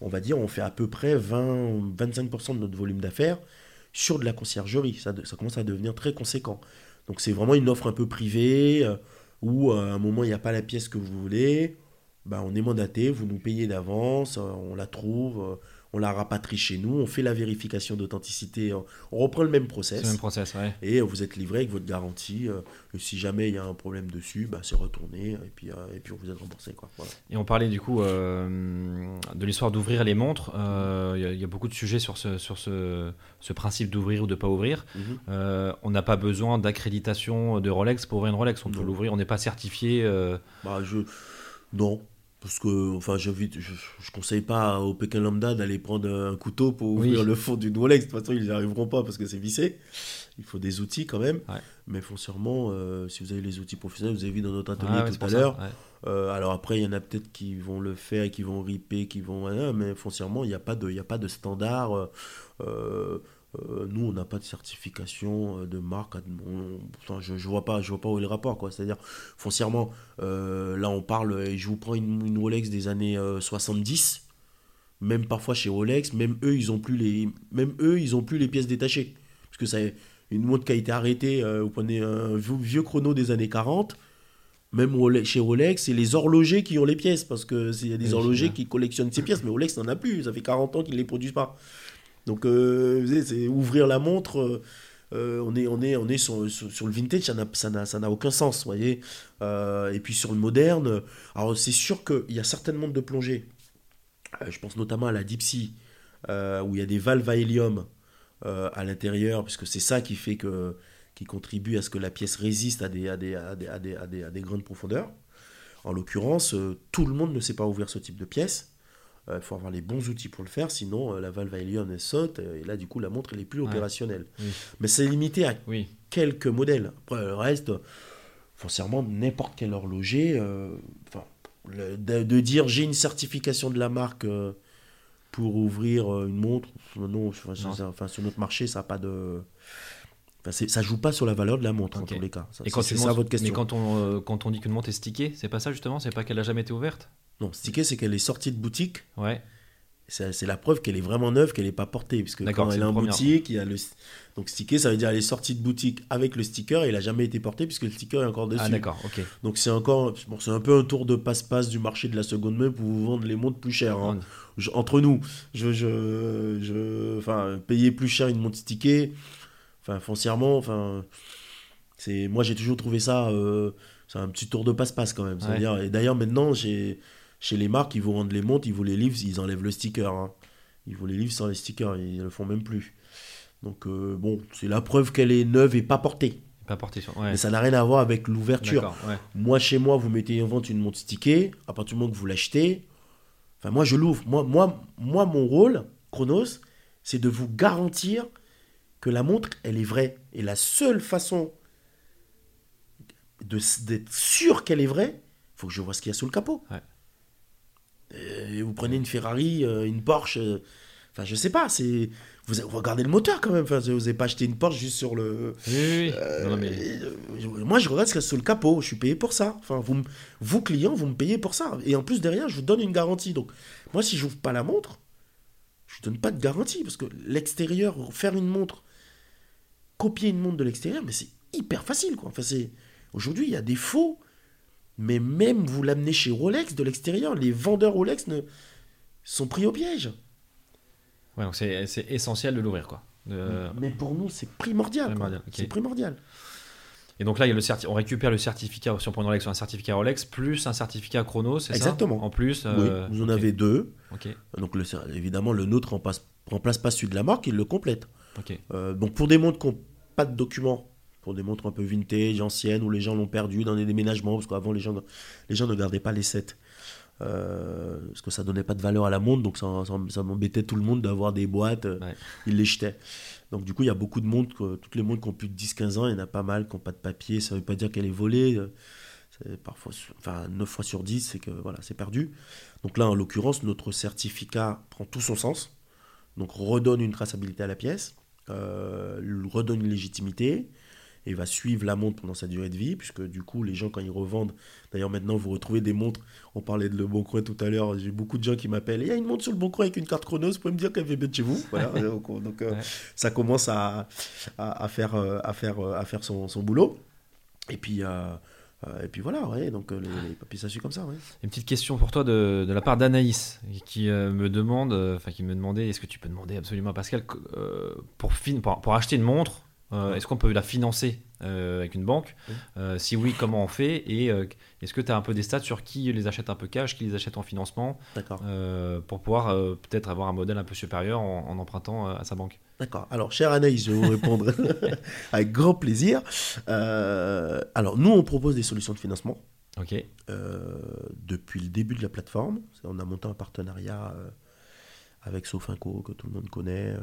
on, va dire, on fait à peu près 20, 25% de notre volume d'affaires sur de la conciergerie. Ça, commence à devenir très conséquent. Donc c'est vraiment une offre un peu privée euh, où euh, à un moment il n'y a pas la pièce que vous voulez. Ben, on est mandaté, vous nous payez d'avance, euh, on la trouve, on la rapatrie chez nous, on fait la vérification d'authenticité, on reprend le même process le même process, ouais. et vous êtes livré avec votre garantie. euh, et si jamais il y a un problème dessus, bah, c'est retourné et puis, euh, et puis on vous a remboursé. Quoi. Voilà. Et on parlait du coup euh, de l'histoire d'ouvrir les montres. Il y, a- il y a beaucoup de sujets sur ce, sur ce, ce principe d'ouvrir ou de pas ouvrir. Mhm. On n'a pas besoin d'accréditation de Rolex pour ouvrir une Rolex. On peut l'ouvrir. On n'est pas certifié. Bah, je... Non, parce que enfin, j'invite- je ne conseille pas au Pékin Lambda d'aller prendre un couteau pour Oui. ouvrir le fond d'une Rolex. De toute façon, ils n'y arriveront pas parce que c'est vissé. Il faut des outils quand même. Ouais. Mais foncièrement, euh, si vous avez les outils professionnels, vous avez vu dans notre atelier ah c'est tout à l'heure. ouais. Euh, alors après, il y en a peut-être qui vont le faire, qui vont riper, qui vont... mais foncièrement, il n'y a, pas de- y a pas de standard. euh, euh, nous, on n'a pas de certification euh, de marque. On- je ne vois, pas- je vois pas où est le rapport. quoi. C'est-à-dire, foncièrement, euh, là, on parle, et je vous prends une, une Rolex des années euh, 70. Même parfois chez Rolex, même eux, ils ont plus les, même eux, ils ont plus les pièces détachées. Parce que c'est une montre qui a été arrêtée. vous prenez un vieux, chrono des années 40 même chez Rolex, c'est les horlogers qui ont les pièces, parce que c'est- il y a des Oui, horlogers qui collectionnent ces pièces, mais Rolex n'en a plus, ça fait 40 ans qu'ils ne les produisent pas. Donc, euh, ouvrir la montre, euh, euh, on est, on est, on est sur, sur, le vintage, ça n'a- ça n'a aucun sens, voyez. Et puis sur le moderne, alors c'est sûr qu'il y a certaines montres de plongée, je pense notamment à la Dipsy, euh, où il y a des valves à hélium à l'intérieur, puisque c'est ça qui fait que qui contribue à ce que la pièce résiste à des, à des, à des, à des, à des, grandes profondeurs. En l'occurrence, tout le monde ne sait pas ouvrir ce type de pièce. Euh, Il faut avoir les bons outils pour le faire, sinon euh, la valve à hélium elle saute, euh, et là du coup la montre elle est plus Ouais. opérationnelle. Oui. Mais c'est limité à Oui. quelques modèles. Après, le reste, foncièrement, n'importe quel horloger, euh, enfin, de, de dire j'ai une certification de la marque euh, pour ouvrir euh, une montre, non, enfin, Non. ça- enfin, sur notre marché, ça a pas de. Enfin, ça joue pas sur la valeur de la montre, Ok. en tous les cas. Ça, Et quand tu ça montres- votre question. Mais quand on, euh, quand on dit qu'une montre est stickée, c'est pas ça justement? C'est pas qu'elle a jamais été ouverte? Non, stické, c'est qu'elle est sortie de boutique. Ouais. C'est la preuve qu'elle est vraiment neuve, qu'elle n'est pas portée. Puisque D'accord, quand elle est en boutique, il y a le. Donc, stické, ça veut dire elle est sortie de boutique avec le sticker et elle n'a jamais été portée puisque le sticker est encore dessus. Ah d'accord, ok. Donc c'est encore, bon, c'est un peu un tour de passe-passe du marché de la seconde main pour vous vendre les montres plus chères. hein. Je- entre nous, je, je, je, enfin, payer plus cher une montre stickée, enfin, foncièrement, enfin, c'est, moi j'ai toujours trouvé ça, euh, c'est un petit tour de passe-passe quand même. Ouais. Et d'ailleurs maintenant, chez, chez les marques, ils vous rendent les montres, ils vous les livrent, ils enlèvent le sticker. hein. Ils vous les livrent sans les stickers, ils le font même plus. Donc euh, bon, c'est la preuve qu'elle est neuve et pas portée. Pas porté sur. Ouais. Mais ça n'a rien à voir avec l'ouverture. Ouais. Moi, chez moi, vous mettez en vente une montre stickée, à partir du moment que vous l'achetez, enfin, moi, je l'ouvre. Moi, moi, moi, mon rôle, Chronos, c'est de vous garantir que la montre, elle est vraie. Et la seule façon d'être sûr qu'elle est vraie, il faut que je vois ce qu'il y a sous le capot. Ouais. Euh, et vous prenez une Ferrari, euh, une Porsche, euh, enfin, je sais pas, c'est. Vous, vous regardez le moteur quand même, enfin, vous n'avez pas acheté une Porsche juste sur le. Oui, oui, oui. Euh, Non, non, mais... euh, moi, je regarde ce qu'il y a sous le capot. Je suis payé pour ça. Enfin, vous, vous clients, vous me payez pour ça. Et en plus, derrière, je vous donne une garantie. Donc, moi, si je n'ouvre pas la montre, je ne donne pas de garantie. Parce que l'extérieur, faire une montre, copier une montre de l'extérieur, mais c'est hyper facile. Quoi. Enfin, c'est... Aujourd'hui, il y a des faux. Mais même vous l'amenez chez Rolex de l'extérieur, les vendeurs Rolex ne... sont pris au piège. Ouais, donc c'est c'est essentiel de l'ouvrir, quoi. De- Mais pour nous, c'est primordial. C'est primordial. Et donc là, il y a le certi- on récupère le certificat, si on prend une Rolex, un certificat Rolex, plus un certificat Chrono, c'est ça Exactement. En plus euh, oui, vous en avez deux. Ok, Donc le, évidemment, le nôtre remplace, remplace pas celui de la marque, il le complète. Euh, donc pour des montres qui n'ont pas de documents, pour des montres un peu vintage, anciennes, où les gens l'ont perdu dans des déménagements, parce qu'avant les gens, les gens ne gardaient pas les sets. Euh, parce que ça donnait pas de valeur à la montre, donc ça, ça, ça m'embêtait tout le monde d'avoir des boîtes, euh, Ouais. ils les jetaient. Donc du coup, il y a beaucoup de montres, que- toutes les montres qui ont plus de 10-15 ans, il y en a pas mal qui n'ont pas de papier, ça veut pas dire qu'elle est volée, parfois, enfin 9 fois sur 10, c'est que voilà, c'est perdu. Donc là, en l'occurrence, notre certificat prend tout son sens, donc redonne une traçabilité à la pièce, euh, redonne une légitimité et va suivre la montre pendant sa durée de vie, puisque du coup, les gens, quand ils revendent, d'ailleurs maintenant, vous retrouvez des montres, on parlait de Le Bon Coin tout à l'heure, j'ai beaucoup de gens qui m'appellent, il y a une montre sur Le Bon Coin avec une carte chronos, vous pouvez me dire qu'elle fait bien de chez vous. Voilà, donc, donc, euh, Ouais. ça commence à, à, à faire, euh, à faire, euh, à faire son, son boulot. Et puis, euh, euh, et puis voilà, ouais, donc euh, les, papiers, comme ça, ouais. Une petite question pour toi de, de la part d'Anaïs qui euh, me demande, euh, enfin qui me demandait, est-ce que tu peux demander absolument à Pascal que, euh, pour, fin- pour, pour acheter une montre, euh, est-ce qu'on peut la financer euh, avec une banque? Euh, Si oui, comment on fait? Et est-ce que tu as un peu des stats sur qui les achète un peu cash, qui les achète en financement, D'accord. pour pouvoir peut-être avoir un modèle un peu supérieur en, en empruntant à sa banque D'accord. Alors, chère Anaïs, je vais vous répondre avec grand plaisir. Alors, nous, on propose des solutions de financement. Ok. depuis le début de la plateforme. On a monté un partenariat avec Sofinco, que tout le monde connaît,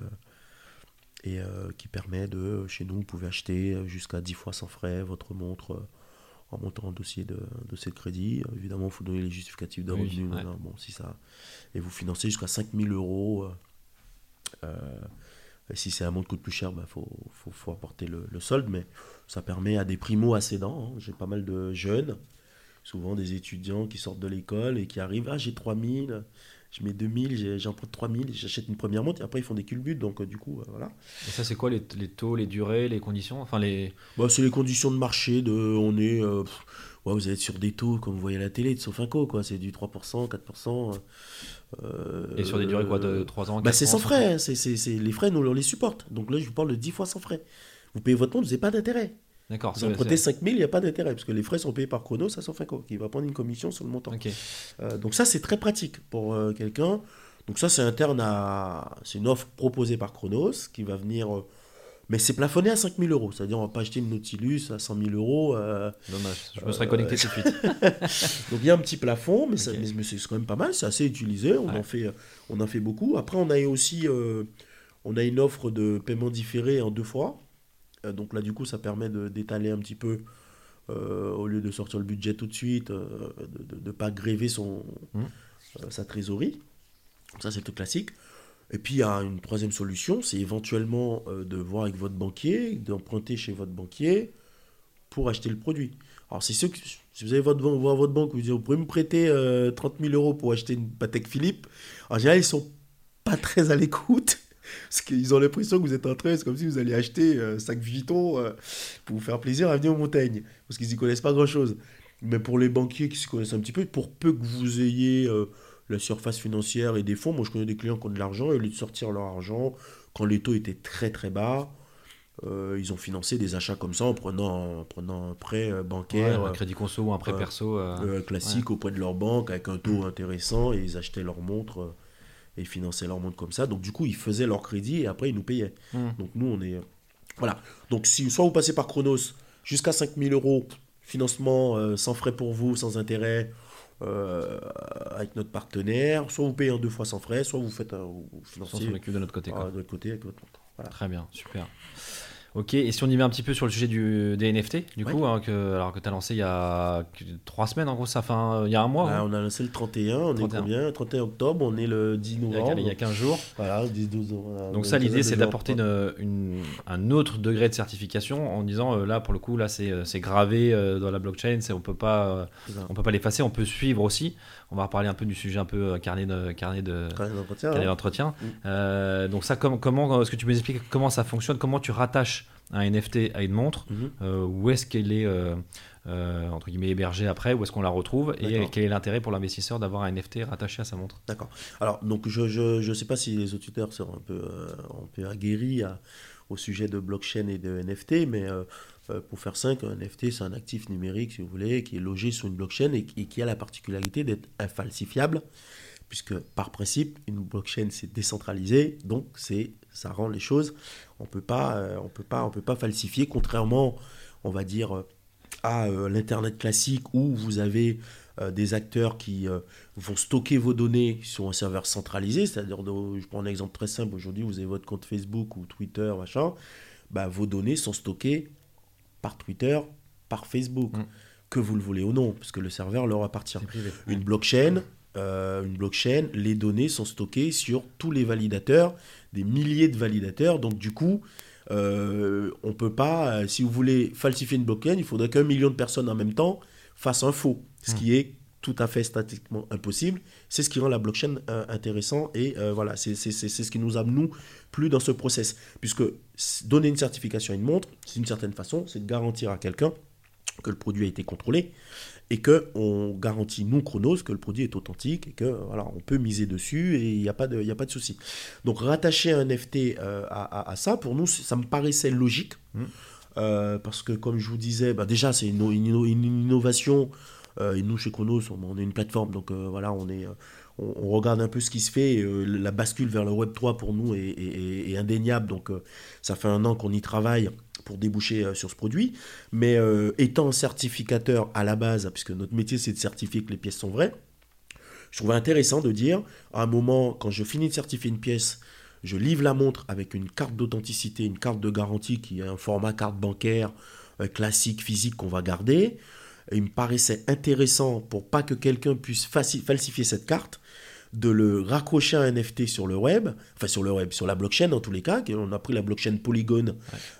et euh, qui permet de, chez nous, vous pouvez acheter jusqu'à 10 fois sans frais votre montre euh, en montant un dossier de, de crédit. Euh, Évidemment, il faut donner les justificatifs de Oui, revenus. ouais. non, bon, si ça, et vous financez jusqu'à 5000 euros. euh, et si c'est un montre qui coûte plus cher, il bah, faut, faut, faut apporter le, le solde, mais ça permet à des primo-accédants. hein. J'ai pas mal de jeunes souvent des étudiants qui sortent de l'école et qui arrivent, ah j'ai 3000, je mets 2000, j'ai- j'emprunte 3000, j'achète une première montre et après ils font des culbutes, donc euh, du coup, euh, voilà. Et ça, c'est quoi les, les taux, les durées, les conditions? Enfin, les. Bah, c'est les conditions de marché, de, on est, euh, pff, ouais, vous êtes sur des taux comme vous voyez à la télé de Sofinco, quoi, c'est du 3%, 4%. euh, Et sur des durées quoi, de euh, 3 ans Bah, c'est ans, sans frais, hein, c'est- les frais, nous on les supporte. Donc là, je vous parle de 10 fois sans frais. Vous payez votre montre, vous n'avez pas d'intérêt. D'accord. Vous empruntez c'est- 5000, il n'y a pas d'intérêt, parce que les frais sont payés par Chronos à Sofinco, qui va prendre une commission sur le montant. Euh, donc ça, c'est très pratique pour euh, quelqu'un. Donc ça, c'est interne à... C'est une offre proposée par Chronos qui va venir... euh, Mais c'est plafonné à 5000 euros. C'est-à-dire, on va pas acheter une Nautilus à 100 000 euros. Dommage. Je me serais connecté tout de suite. Donc il y a un petit plafond, mais, ça- Ok. mais- mais c'est quand même pas mal. C'est assez utilisé. On, Ouais. en fait, on en fait beaucoup. Après, on a aussi... On a une offre de paiement différé en deux fois. Euh, donc là, du coup, ça permet de- d'étaler un petit peu, euh, au lieu de sortir le budget tout de suite, euh, de ne pas gréver son, euh, sa trésorerie. Ça, c'est le classique. Et puis, il y a une troisième solution, c'est éventuellement de voir avec votre banquier, d'emprunter chez votre banquier pour acheter le produit. Alors, c'est sûr que si vous avez votre, ban- voir votre banque, vous dites, vous pouvez me prêter euh, 30 000 euros pour acheter une Patek Philippe. En général, ils sont pas très à l'écoute. Parce qu'ils ont l'impression que vous êtes en train, c'est comme si vous alliez acheter euh, 5 Vuitton euh, pour vous faire plaisir à venir aux montagnes. Parce qu'ils n'y connaissent pas grand-chose. Mais pour les banquiers qui s'y connaissent un petit peu, pour peu que vous ayez euh, la surface financière et des fonds, moi je connais des clients qui ont de l'argent, et au lieu de sortir leur argent, quand les taux étaient très très bas, euh, ils ont financé des achats comme ça en prenant, en prenant un prêt euh, Ouais, bancaire un crédit conso ou un prêt perso. classique auprès de leur banque avec un taux intéressant et ils achetaient leur montre et finançaient leur montre comme ça. Donc du coup, ils faisaient leur crédit et après ils nous payaient. Hmm. Donc nous, on est... euh, Voilà. Donc si soit vous passez par Chronos jusqu'à 5000 euros, financement euh, sans frais pour vous, sans intérêt, euh, avec notre partenaire, soit vous payez en deux fois sans frais, soit vous faites un, vous financez occupe de notre côté. quoi. ah, de l'autre côté avec votre montre. Voilà. Très bien, super. Ok, et si on y va un petit peu sur le sujet du, des NFT, du Ouais. coup, hein, que, alors que tu as lancé il y a trois semaines, en gros, ça fait un- il y a un mois, Là, hein, on a lancé le 31, on 31. est combien? 31 octobre, on est le 10 il y a- novembre. il y a 15 jours. Voilà, 10, 12 euh, Donc ça, l'idée, c'est d'apporter en- une- une- un autre degré de certification en disant, euh, là, pour le coup, là, c'est euh, gravé euh, dans la blockchain, on peut pas, euh, on peut pas l'effacer, on peut suivre aussi. On va reparler un peu du sujet un peu carnet de carnet de Carnet d'entretien, hein. Mm. Donc ça, comme- comment, est-ce que tu peux nous expliquer comment ça fonctionne, comment tu rattaches un NFT à une montre Mhm. Euh, où est-ce qu'elle est, euh, euh, entre guillemets hébergée après, où est-ce qu'on la retrouve et quel est l'intérêt pour l'investisseur d'avoir un NFT rattaché à sa montre D'accord. Alors, donc, je ne je, je sais pas si les auditeurs seront un peu, euh, un peu aguerris à- au sujet de blockchain et de NFT, mais euh, euh, pour faire simple, un NFT, c'est un actif numérique, si vous voulez, qui est logé sur une blockchain et, qui- et qui a la particularité d'être infalsifiable, puisque par principe, une blockchain, c'est décentralisé, donc c'est ça rend les choses, on peut pas, euh, on peut pas, on peut pas falsifier, contrairement, on va dire, euh, à euh, l'Internet classique où vous avez des acteurs qui vont stocker vos données sur un serveur centralisé, c'est-à-dire, je prends un exemple très simple, aujourd'hui vous avez votre compte Facebook ou Twitter, machin, bah, vos données sont stockées par Twitter, par Facebook, Mm. que vous le voulez ou non, parce que le serveur leur appartient. Une blockchain, euh, une blockchain, les données sont stockées sur tous les validateurs, des milliers de validateurs. Donc du coup, euh, on peut pas, euh, si vous voulez falsifier une blockchain, il faudrait qu'un million de personnes en même temps fassent un faux, ce qui est tout à fait statistiquement impossible. C'est ce qui rend la blockchain euh, intéressant et euh, voilà, c'est ce qui nous a nous plus dans ce process. Puisque donner une certification à une montre, c'est une certaine façon, c'est de garantir à quelqu'un que le produit a été contrôlé et que on garantit nous Chronos que le produit est authentique et que voilà on peut miser dessus et il n'y a pas de y a pas de souci. Donc rattacher un NFT euh, à, à- ça pour nous ça me paraissait logique Euh, parce que comme je vous disais bah, déjà c'est une, une inno- une innovation euh, et nous chez Chronos on, est une plateforme donc voilà on est on, regarde un peu ce qui se fait et, la bascule vers le Web 3 pour nous est, est- indéniable donc ça fait un an qu'on y travaille pour déboucher euh, sur ce produit mais euh, étant certificateur à la base, puisque notre métier c'est de certifier que les pièces sont vraies, je trouvais intéressant de dire, à un moment, quand je finis de certifier une pièce, je livre la montre avec une carte d'authenticité, une carte de garantie qui est un format carte bancaire euh, classique, physique qu'on va garder. Il me paraissait intéressant pour pas que quelqu'un puisse falsifier cette carte, de le raccrocher à un NFT sur le web, enfin sur le web, sur la blockchain en tous les cas. On a pris la blockchain Polygon,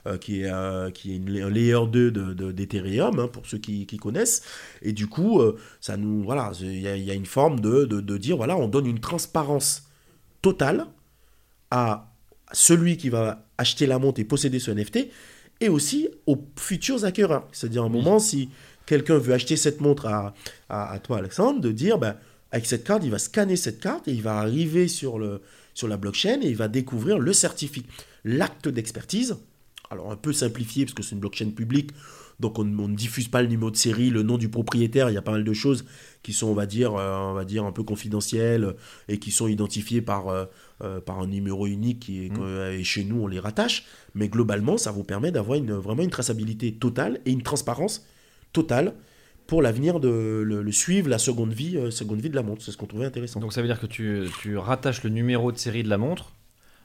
euh, qui est, euh, qui est une- un layer 2 de- de- d'Ethereum, hein, pour ceux qui, qui connaissent. Et du coup, euh, ça nous, voilà, il y, a- il y a une forme de, de, de dire, voilà, on donne une transparence totale à celui qui va acheter la montre et posséder ce NFT, et aussi aux futurs acquéreurs. C'est-à-dire, à un moment, si quelqu'un veut acheter cette montre à, à, à toi, Alexandre, de dire, ben, avec cette carte, il va scanner cette carte et il va arriver sur, le, sur la blockchain et il va découvrir le certificat, l'acte d'expertise. Alors, un peu simplifié, parce que c'est une blockchain publique, donc on, on ne diffuse pas le numéro de série, le nom du propriétaire, il y a pas mal de choses qui sont, on va dire, euh, on va dire un peu confidentielles et qui sont identifiées par, euh, euh, par un numéro unique qui est, que- et chez nous on les rattache. Mais globalement, ça vous permet d'avoir une, vraiment une traçabilité totale et une transparence totale pour l'avenir de le, le suivre, la seconde vie, euh, seconde vie de la montre. C'est ce qu'on trouvait intéressant. Donc ça veut dire que tu, tu rattaches le numéro de série de la montre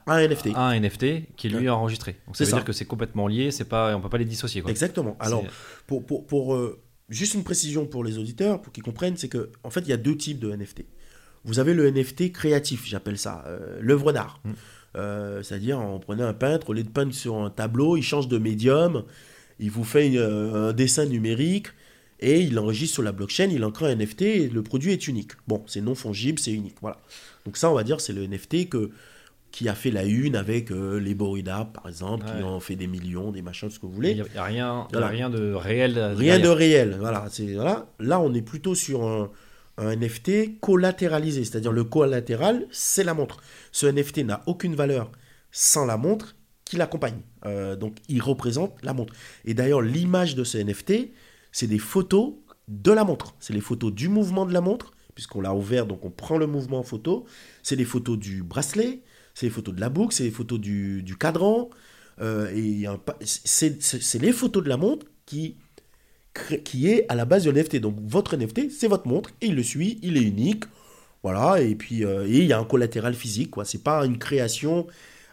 Un NFT. à un NFT qui lui Ouais. est enregistré. Donc ça veut ça. dire que c'est complètement lié, c'est pas, on peut pas les dissocier. Quoi. Exactement. Alors, pour, pour, pour, euh, juste une précision pour les auditeurs, pour qu'ils comprennent, c'est que en fait, il y a deux types de NFT. Vous avez le NFT créatif, j'appelle ça, euh, l'œuvre d'art. Mm. Euh, C'est-à-dire, on prenait un peintre, au lieu de peindre sur un tableau, il change de médium, il vous fait une- un dessin numérique et il l'enregistre sur la blockchain, il en crée un NFT et le produit est unique. Bon, c'est non fongible, c'est unique. Voilà. Donc ça, on va dire, c'est le NFT que, qui a fait la une avec euh, les Borida, par exemple, qui ont fait des millions, des machins, ce que vous voulez. n'y il y a rien, Voilà. rien de réel. Rien de réel. Voilà, c'est voilà. Là, on est plutôt sur un, un NFT collatéralisé, c'est-à-dire le collatéral, c'est la montre. Ce NFT n'a aucune valeur sans la montre qui l'accompagne. Euh, donc, il représente la montre. Et d'ailleurs, l'image de ce NFT, c'est des photos de la montre. C'est les photos du mouvement de la montre, puisqu'on l'a ouvert, donc on prend le mouvement en photo. C'est les photos du bracelet, c'est les photos de la boucle, c'est les photos du, du cadran. Euh, et c'est les photos de la montre qui qui est à la base de NFT. Donc votre NFT, c'est votre montre, et il le suit, il est unique. Voilà, et puis euh, et il y a un collatéral physique, quoi. C'est pas une création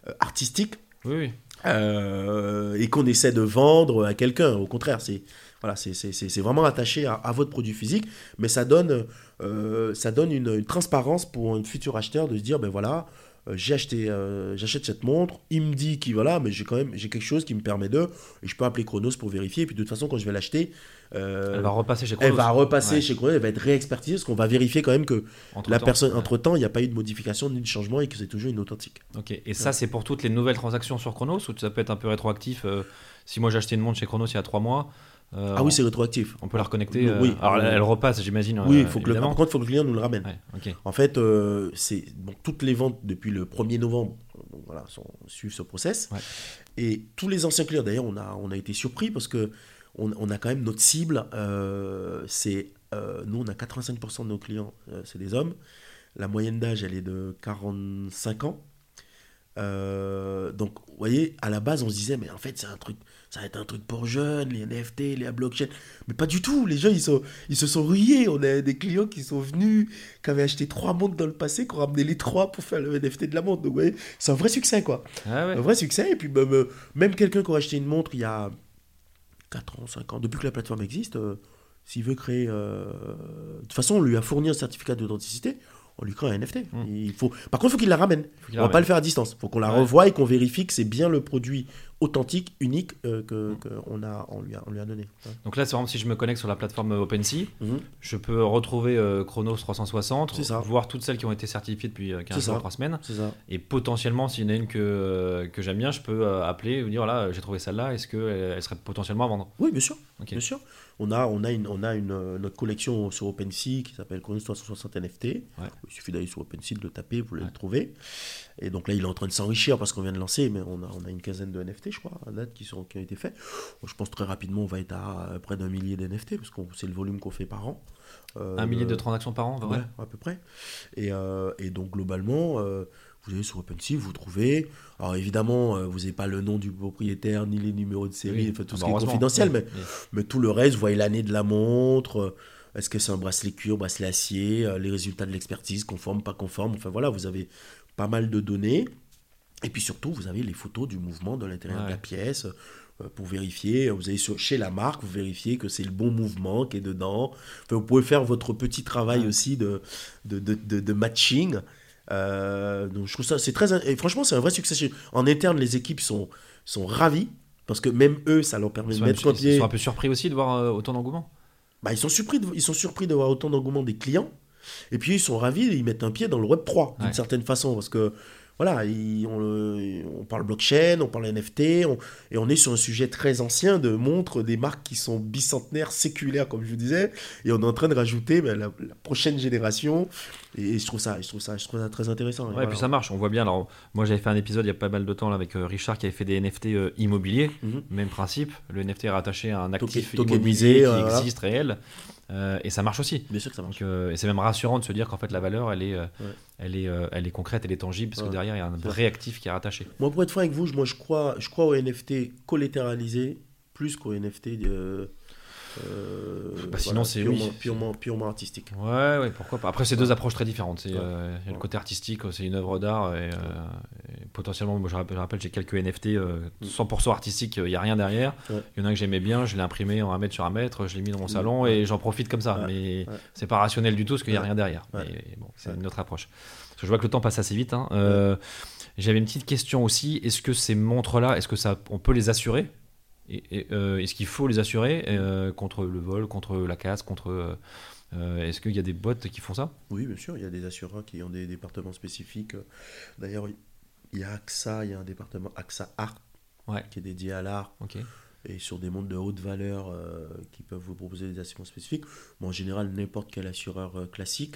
euh, artistique Oui, oui. euh, et qu'on essaie de vendre à quelqu'un. Au contraire, c'est voilà, c'est- vraiment attaché à, à votre produit physique, mais ça donne, euh, ça donne une, une transparence pour un futur acheteur de se dire, ben voilà, euh, j'ai acheté, euh, j'achète cette montre, il me dit qu'il voilà, mais j'ai quand même j'ai quelque chose qui me permet de, et je peux appeler Chronos pour vérifier, et puis de toute façon quand je vais l'acheter, euh, Elle va repasser chez elle Chronos. va repasser Ouais. chez Chronos, elle va être réexpertisée, parce qu'on va vérifier quand même que la Entre-temps. personne, Ouais. entre temps, il n'y a pas eu de modification ni de changement et que c'est toujours une authentique. Ok. Et ça, c'est pour toutes les nouvelles transactions sur Chronos ou ça peut être un peu rétroactif Si moi j'ai acheté une montre chez Chronos il y a trois mois, euh, ah oui, c'est rétroactif. on peut la reconnecter. Oui, euh, oui. alors elle, repasse, j'imagine. Oui, euh, faut que le, par contre, il faut que le client nous le ramène. Ouais. En fait, euh, c'est bon, toutes les ventes depuis le 1er novembre voilà, sont, suivent ce process. Ouais. Et tous les anciens clients, d'ailleurs, on a, on a été surpris parce que on, on a quand même notre cible. c'est nous, on a 85% de nos clients, c'est des hommes. La moyenne d'âge, elle est de 45 ans. Donc, vous voyez, à la base, on se disait, mais en fait, c'est un truc, ça va être un truc pour jeunes, les NFT, les blockchain. Mais pas du tout. Les gens, ils, sont, ils se sont ruillés. On a des clients qui sont venus, qui avaient acheté trois montres dans le passé, qui ont ramené les trois pour faire le NFT de la montre. Donc, vous voyez, c'est un vrai succès, quoi. Ah ouais. Un vrai succès. Et puis, même, euh, même quelqu'un qui aurait acheté une montre il y a 4 ans, 5 ans, depuis que la plateforme existe, euh, s'il veut créer. euh, De toute façon, on lui a fourni un certificat d'authenticité, on lui crée un NFT. Mm. Il faut... Par contre, il faut qu'il la ramène. On la va pas le faire à distance. Il faut qu'on la Ouais. revoie et qu'on vérifie que c'est bien le produit authentique, unique euh, que, que on a, on lui a, on lui a donné. Ouais. Donc là, c'est vraiment si je me connecte sur la plateforme OpenSea, Mhm. je peux retrouver euh, Chronos 360, C'est ça. voir toutes celles qui ont été certifiées depuis euh, 15 C'est jours, ça. 3 semaines. Et potentiellement, s'il y en a une que, euh, que j'aime bien, je peux euh, appeler et vous dire voilà, j'ai trouvé celle-là, est-ce qu'elle elle serait potentiellement à vendre? Oui, bien sûr. Bien sûr. On a, on a, une, on a une, euh, notre collection sur OpenSea qui s'appelle Chronos 360 NFT. Il suffit d'aller sur OpenSea, de le taper, vous Ouais. le trouver. Et donc là, il est en train de s'enrichir parce qu'on vient de lancer, mais on a, on a une quinzaine de NFT, je crois, à date, qui, sont, qui ont été faits. Je pense très rapidement, on va être à euh, près d'un millier d'NFT parce que c'est le volume qu'on fait par an. Euh, Un millier de le- transactions par an, vrai Ouais, à peu près. Et, euh, et donc, globalement, euh, vous allez sur OpenSea, vous trouvez. Alors, évidemment, euh, vous n'avez pas le nom du propriétaire, ni les numéros de série, Oui. enfin, tout Ah ce bah, qui est confidentiel, Oui, mais, oui. mais tout le reste, vous voyez l'année de la montre. euh, Est-ce que c'est un bracelet cuir, bracelet acier, euh, les résultats de l'expertise, conforme, pas conforme. Enfin voilà, vous avez pas mal de données. Et puis surtout, vous avez les photos du mouvement de l'intérieur de la pièce euh, pour vérifier. Vous allez sur, chez la marque, vous vérifiez que c'est le bon mouvement qui est dedans. Enfin, vous pouvez faire votre petit travail Ouais. aussi de, de, de, de- de matching. Euh, donc je trouve ça, c'est très. Et franchement, c'est un vrai succès. En interne, les équipes sont, sont ravies. Parce que même eux, ça leur permet de mettre un, ils sont un peu surpris aussi de voir euh, autant d'engouement. bah, ils sont surpris de, ils sont surpris de voir autant d'engouement des clients. Et puis ils sont ravis, ils mettent un pied dans le Web 3 d'une Ouais. certaine façon parce que voilà, on, le- on parle blockchain, on parle NFT, on- et on est sur un sujet très ancien de montres des marques qui sont bicentenaires, séculaires comme je vous disais, et on est en train de rajouter ben, la, la prochaine génération. Et, je trouve ça, je trouve ça, je trouve ça très intéressant. Et Ouais, voilà. puis ça marche, on voit bien. Alors, moi, j'avais fait un épisode il y a pas mal de temps là, avec euh, Richard qui avait fait des NFT euh, immobiliers. Mhm. Même principe, le NFT est rattaché à un actif tokenisé, immobilier qui euh, voilà. existe, réel. Euh, et ça marche aussi. Bien sûr que ça marche. Donc, euh, et c'est même rassurant de se dire qu'en fait, la valeur, elle est, euh, Ouais. elle est, elle est concrète, elle est tangible, parce Ouais. que derrière, il y a un vrai actif qui est rattaché. Moi, pour être franc avec vous, je- moi, je crois, je crois aux NFT collatéralisés plus qu'aux NFT euh, Bah, sinon, c'est- oui. purement, artistique. Ouais, ouais, pourquoi pas. Après, c'est deux approches très différentes. Ouais. euh, il y a le côté artistique, c'est une œuvre d'art, et, euh, et potentiellement, moi, je rappelle, j'ai quelques NFT euh, 100% artistiques, il n'y a rien derrière. Mm. Il y en a un que j'aimais bien, je l'ai imprimé en un mètre sur un mètre, je l'ai mis dans mon salon, Ouais. et j'en profite comme ça. Mais c'est pas rationnel du tout, parce qu'il n'y a rien derrière. Mais bon, c'est une autre approche. Parce que je vois que le temps passe assez vite. hein. J'avais une petite question aussi. Est-ce que ces montres-là, est-ce que ça, on peut les assurer? Et- et, euh, Est-ce qu'il faut les assurer euh, contre le vol, contre la casse, contre euh, Est-ce qu'il y a des bots qui font ça? Oui, bien sûr, il y a des assureurs qui ont des départements spécifiques. D'ailleurs, il y a AXA, il y a un département AXA Art Ouais. qui est dédié à l'art et sur des montres de haute valeur qui peuvent vous proposer des assurances spécifiques. Mais en général, n'importe quel assureur classique,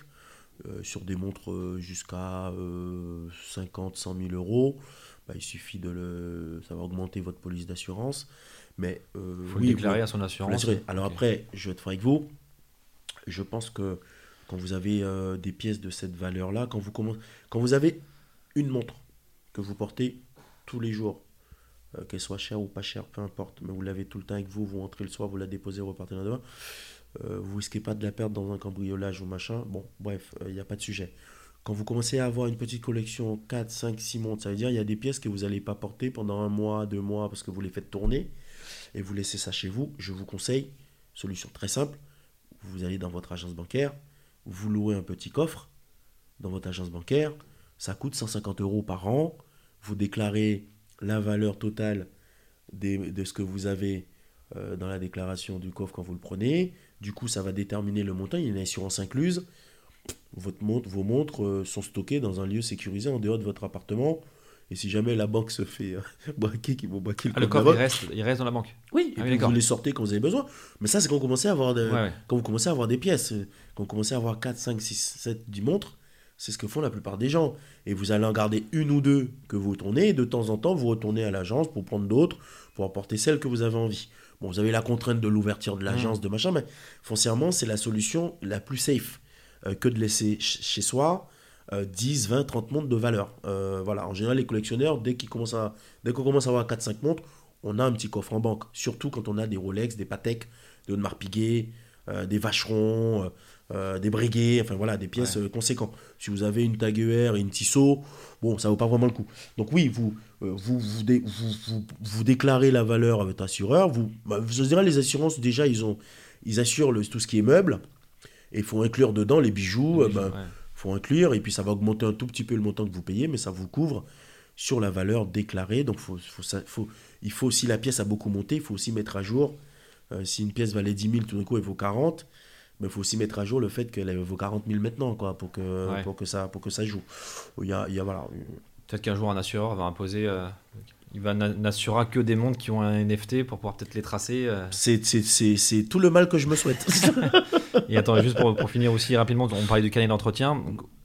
sur des montres jusqu'à euh, 50, 100 000 euros, bah, il suffit de le. Ça va augmenter votre police d'assurance. Mais euh, faut oui, le déclarer vous- à son assurance. Alors après, je vais être franc avec vous. Je pense que quand vous avez euh, des pièces de cette valeur-là, quand vous, commencez, quand vous avez une montre que vous portez tous les jours, euh, qu'elle soit chère ou pas chère, peu importe, mais vous l'avez tout le temps avec vous, vous rentrez le soir, vous la déposez, vous repartez demain, euh, vous risquez pas de la perdre dans un cambriolage ou machin. Bon, bref, il n'y a pas de sujet. Quand vous commencez à avoir une petite collection 4, 5, 6 montres, ça veut dire il y a des pièces que vous n'allez pas porter pendant un mois, deux mois, parce que vous les faites tourner, et vous laissez ça chez vous. Je vous conseille, solution très simple, vous allez dans votre agence bancaire, vous louez un petit coffre dans votre agence bancaire, ça coûte 150 euros par an, vous déclarez la valeur totale de ce que vous avez euh, dans la déclaration du coffre quand vous le prenez, du coup ça va déterminer le montant, il y a une assurance incluse, vos montres euh, sont stockées dans un lieu sécurisé en dehors de votre appartement, et si jamais la banque se fait euh, braquer, qu'ils vont braquer le, Ah, le coffre, il reste, il reste dans la banque. oui, et Ah puis vous les sortez quand vous avez besoin. Mais ça, c'est quand vous commencez à avoir, de- Ouais, ouais. quand vous commencez à avoir des pièces. Quand vous commencez à avoir 4, 5, 6, 7, 10 montres, c'est ce que font la plupart des gens. Et vous allez en garder une ou deux que vous tournez, et de temps en temps, vous retournez à l'agence pour prendre d'autres, pour apporter celles que vous avez envie. Bon, vous avez la contrainte de l'ouverture de Mmh. l'agence, de machin, mais foncièrement, c'est la solution la plus safe euh, que de laisser ch- chez soi euh, 10, 20, 30 montres de valeur. Euh, voilà, en général, les collectionneurs, dès qu'ils commencent à, dès qu'on commence à avoir 4-5 montres, on a un petit coffre en banque. Surtout quand on a des Rolex, des Patek, des Audemars Piguet, euh, des Vacherons, euh, des Breguet, enfin voilà, des pièces euh, conséquentes. Si vous avez une Tag Heuer et une Tissot, bon, ça vaut pas vraiment le coup. Donc oui, vous, vous, vous, dé- vous, vous, vous déclarez la valeur à votre assureur. Vous, bah, les assurances, déjà, ils ont, ils assurent le, tout ce qui est meuble. Et il faut inclure dedans les bijoux. Les bijoux, ben, ouais. Faut inclure. Et puis ça va augmenter un tout petit peu le montant que vous payez, mais ça vous couvre sur la valeur déclarée. Donc faut, faut, ça- faut- il faut, si la pièce a beaucoup monté, il faut aussi mettre à jour. euh, si une pièce valait 10 000, tout d'un coup elle vaut 40. Mais il faut aussi mettre à jour le fait qu'elle vaut 40 000 maintenant, quoi, pour que, Ouais. pour que, ça, pour que ça joue. Il y a, il y a, voilà, Peut-être qu'un jour un assureur va imposer. euh, il va n'assurera que des montres qui ont un NFT pour pouvoir peut-être les tracer. euh. c'est tout le mal que je me souhaite. Et attends, juste pour, pour finir aussi rapidement, on parlait du carnet d'entretien.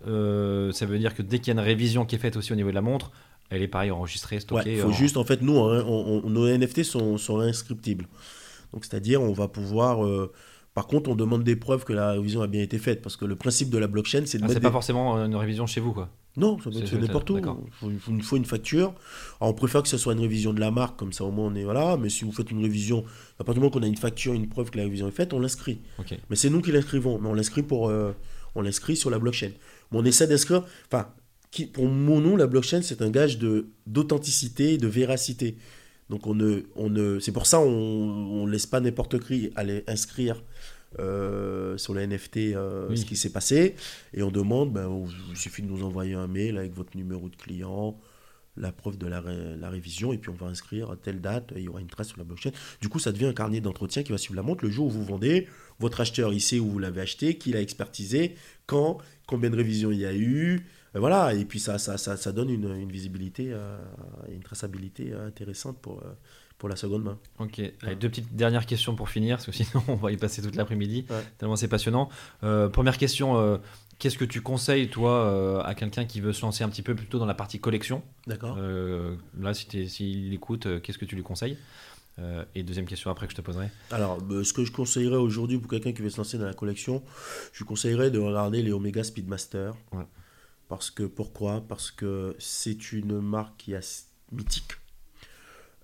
Euh, ça veut dire que dès qu'il y a une révision qui est faite aussi au niveau de la montre, elle est pareil enregistrée, Ouais, stockée. faut en- juste, en fait, nous, on- on- nos NFT sont, sont inscriptibles. Donc, c'est-à-dire, on va pouvoir. euh, par contre, on demande des preuves que la révision a bien été faite. Parce que le principe de la blockchain, c'est de Ah, mettre. c'est des- pas forcément une révision chez vous, quoi. Non, ça peut C'est- être n'importe où. Il faut, faut- une facture. Alors, on préfère que ce soit une révision de la marque, comme ça au moins on est. Voilà. Mais si vous faites une révision, à partir du moment qu'on a une facture, une preuve que la révision est faite, on l'inscrit. Mais c'est nous qui l'inscrivons. Mais on l'inscrit pour, euh, on l'inscrit sur la blockchain. Mais on essaie d'inscrire. Enfin, qui, pour mon nom, la blockchain, c'est un gage de d'authenticité, de véracité. Donc on ne, on ne, c'est pour ça on, on laisse pas n'importe qui aller inscrire euh, sur la NFT euh, Oui. ce qui s'est passé et on demande, ben, on- il suffit de nous envoyer un mail avec votre numéro de client, la preuve de la, ré- la révision et puis on va inscrire à telle date et il y aura une trace sur la blockchain. Du coup, ça devient un carnet d'entretien qui va suivre la montre le jour où vous vendez. Votre acheteur, il sait où vous l'avez acheté, qui l'a expertisé, quand, combien de révisions il y a eu. euh, Voilà, et puis ça, ça, ça, ça donne une, une visibilité euh, et une traçabilité euh, intéressante pour, euh, pour la seconde main. Ok. Allez, deux petites dernières questions pour finir, parce que sinon on va y passer toute l'après-midi, Ouais. tellement c'est passionnant. Euh, première question, euh, qu'est-ce que tu conseilles, toi, euh, à quelqu'un qui veut se lancer un petit peu plutôt dans la partie collection? D'accord Là, si s'il écoute, qu'est-ce que tu lui conseilles? Et deuxième question après que je te poserai. Alors, ce que je conseillerais aujourd'hui pour quelqu'un qui veut se lancer dans la collection, je lui conseillerais de regarder les Omega Speedmaster. Ouais. Parce que, pourquoi? Parce que c'est une marque qui est mythique.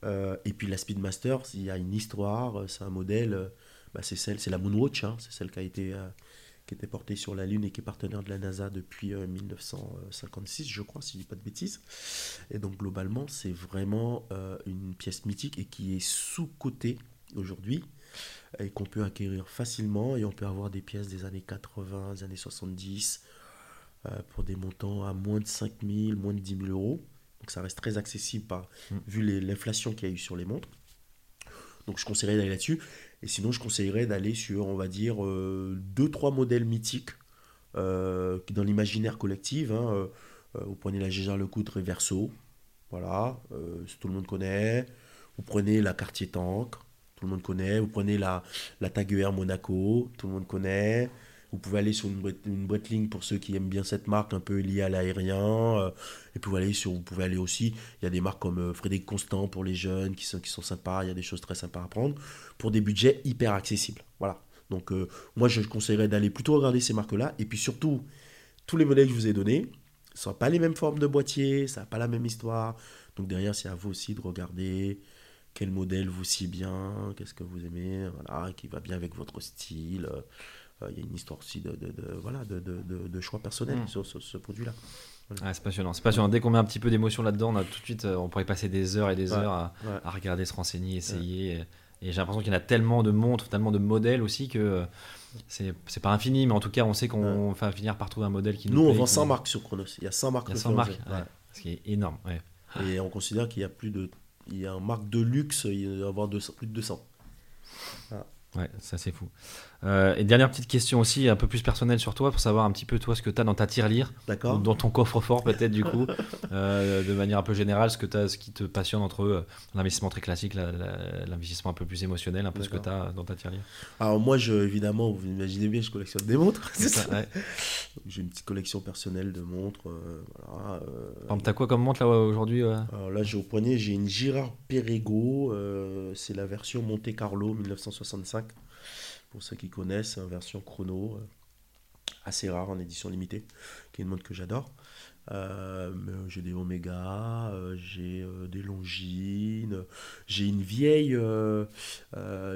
Euh, et puis la Speedmaster, il y a une histoire, euh, c'est un modèle, euh, bah, c'est celle, c'est la Moonwatch, hein, c'est celle qui a été, était portée sur la Lune et qui est partenaire de la NASA depuis euh, 1956, je crois, si je dis pas de bêtises. Et donc globalement, c'est vraiment une pièce mythique et qui est sous-cotée aujourd'hui et qu'on peut acquérir facilement et on peut avoir des pièces des années 80, des années 70 euh, pour des montants à moins de 5 000, moins de 10 000 euros. Donc ça reste très accessible par, Mm. vu l'inflation qu'il y a eu sur les montres. Donc je conseillerais d'aller là-dessus. Et sinon, je conseillerais d'aller sur, on va dire, euh, deux, trois modèles mythiques euh, dans l'imaginaire collectif. hein, euh, euh, vous prenez la Gégère Lecoultre Reverso, voilà, euh, tout le monde connaît. Vous prenez la Cartier Tank, tout le monde connaît. Vous prenez la, la Tag Heuer Monaco, tout le monde connaît. Vous pouvez aller sur une, une Breitling pour ceux qui aiment bien cette marque un peu liée à l'aérien. euh, et puis vous, allez sur, vous pouvez aller aussi, il y a des marques comme euh, Frédéric Constant pour les jeunes qui sont, qui sont sympas, il y a des choses très sympas à prendre pour des budgets hyper accessibles. Voilà. Donc euh, moi je conseillerais d'aller plutôt regarder ces marques-là. Et puis surtout, tous les modèles que je vous ai donnés, ne sont pas les mêmes formes de boîtier, ça n'a pas la même histoire. Donc derrière, c'est à vous aussi de regarder quel modèle vous sied bien, qu'est-ce que vous aimez, voilà, qui va bien avec votre style. Euh, Il y a une histoire aussi de, de, de- voilà, de, de, choix personnels Mm. sur, sur ce produit-là. Ah, c'est passionnant. C'est passionnant. Dès qu'on met un petit peu d'émotion là-dedans, on a tout de suite, euh, on pourrait passer des heures et des Ouais, heures à, ouais. à regarder, se renseigner, essayer. Et, et j'ai l'impression qu'il y en a tellement de montres, tellement de modèles aussi que euh, c'est c'est pas infini, mais en tout cas, on sait qu'on va finir par trouver un modèle qui nous Nous, on vend qui 100 nous- marques sur Chronos. Il y a 100 marques Il y a 100 référencées. marques, ce qui est énorme. Et on considère qu'il y a plus de. Il y a un marque de luxe, il doit y avoir 200 plus de 200. Ouais, ça c'est fou. Euh, et dernière petite question aussi, un peu plus personnelle sur toi, pour savoir un petit peu toi ce que tu as dans ta tirelire, D'accord dans ton coffre-fort peut-être du coup, euh, de manière un peu générale, ce, que t'as- ce qui te passionne entre euh, l'investissement très classique, la- la- l'investissement un peu plus émotionnel, un peu ce que tu as dans ta tirelire. Alors, moi, je, évidemment, vous imaginez bien, je collectionne des montres. C'est ça, ouais. J'ai une petite collection personnelle de montres. euh, voilà, Par exemple, t'as quoi comme montre là aujourd'hui Alors là, j'ai au poignet, j'ai une Girard Perregaux. c'est la version Monte Carlo 1965. Pour ceux qui connaissent, une version chrono, euh, assez rare en édition limitée, qui est une montre que j'adore. Euh, euh, j'ai des Omega, j'ai des Longines, j'ai une vieille,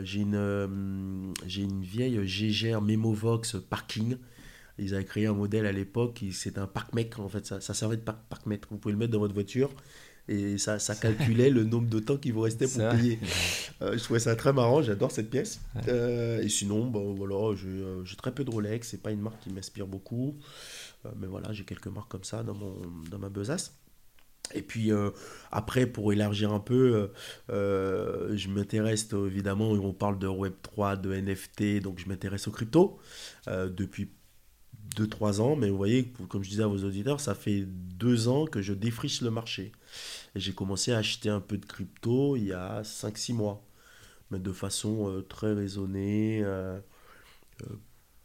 j'ai une, j'ai une vieille Gégère Memovox Parking. Ils avaient créé un modèle à l'époque, c'est un parc-mec en fait, ça, servait de parc-. Vous pouvez le mettre dans votre voiture, Et ça, ça calculait le nombre de temps qu'il vous restait pour payer. Euh, je trouvais ça très marrant, j'adore cette pièce. Ouais. Euh, et sinon, bon, voilà, j'ai euh, j'ai très peu de Rolex, c'est pas une marque qui m'inspire beaucoup. Euh, mais voilà, j'ai quelques marques comme ça dans, mon, dans ma besace. Et puis euh, après, pour élargir un peu, euh, je m'intéresse évidemment, on parle de Web3, de NFT, donc je m'intéresse aux crypto euh, depuis 2-3 ans. Mais vous voyez, comme je disais à vos auditeurs, ça fait 2 ans que je défriche le marché. Et j'ai commencé à acheter un peu de crypto il y a 5-6 mois, mais de façon euh, très raisonnée. euh, euh,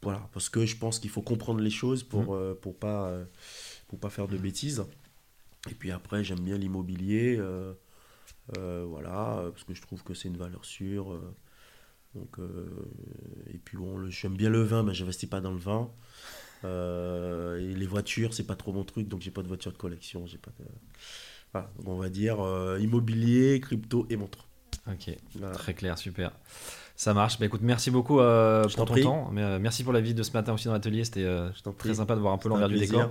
voilà, parce que je pense qu'il faut comprendre les choses pour euh, pour pas pour pas faire de bêtises. Et puis après, j'aime bien l'immobilier, voilà, parce que je trouve que c'est une valeur sûre. donc, euh, et puis bon, j'aime bien le vin, mais j'investis pas dans le vin. Euh, et les voitures, c'est pas trop mon truc, donc j'ai pas de voiture de collection. J'ai pas de... Voilà, donc on va dire euh, immobilier, crypto et montre. Ok, Voilà. très clair, super. Ça marche. Bah, écoute, merci beaucoup euh, pour ton prie. temps. Mais, euh, merci pour la visite de ce matin aussi dans l'atelier. C'était euh, très prie. sympa de voir un peu l'envers du décor.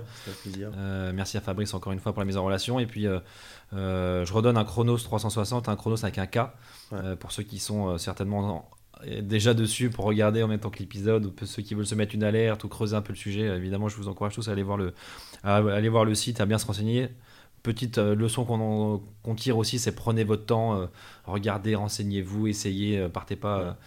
merci à Fabrice encore une fois pour la mise en relation. Et puis, je redonne un Chronos 360, un Chronos avec un K, Ouais. pour ceux qui sont certainement en- déjà dessus pour regarder en même temps que l'épisode, ou ceux qui veulent se mettre une alerte ou creuser un peu le sujet. Évidemment, je vous encourage tous à aller voir le, à aller voir le site, à bien se renseigner. Petite euh, leçon qu'on tire aussi, c'est prenez votre temps, euh, regardez, renseignez-vous, essayez, euh, partez pas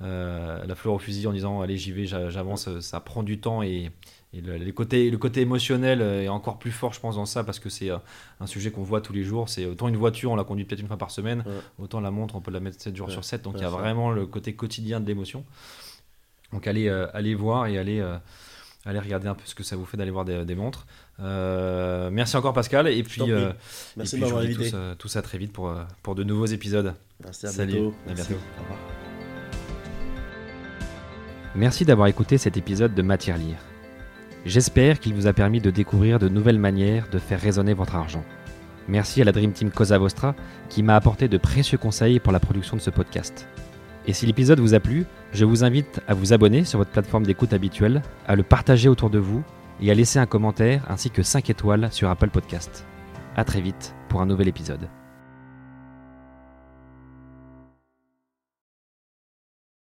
euh, la fleur au fusil en disant allez j'y vais, j'a- j'avance, ça prend du temps et, et le, les côtés- le côté émotionnel euh, est encore plus fort je pense dans ça parce que c'est euh, un sujet qu'on voit tous les jours, c'est autant une voiture on la conduit peut-être une fois par semaine, Ouais. autant la montre on peut la mettre 7 jours Ouais, sur 7, donc ouais, il y a ça. vraiment le côté quotidien de l'émotion. Donc allez, euh, allez voir et allez, euh, allez regarder un peu ce que ça vous fait d'aller voir des, des montres. Euh, merci encore Pascal et puis, euh, Merci et puis je m'avoir vous dis tous à très vite pour, pour de nouveaux épisodes. Merci à Salut, bientôt. à Merci. bientôt. Au revoir. Merci d'avoir écouté cet épisode de Matière Lire. J'espère qu'il vous a permis de découvrir de nouvelles manières de faire résonner votre argent. Merci à la Dream Team Cosa Vostra qui m'a apporté de précieux conseils pour la production de ce podcast. Et si l'épisode vous a plu, je vous invite à vous abonner sur votre plateforme d'écoute habituelle, à le partager autour de vous et à laisser un commentaire ainsi que 5 étoiles sur Apple Podcast. A très vite pour un nouvel épisode.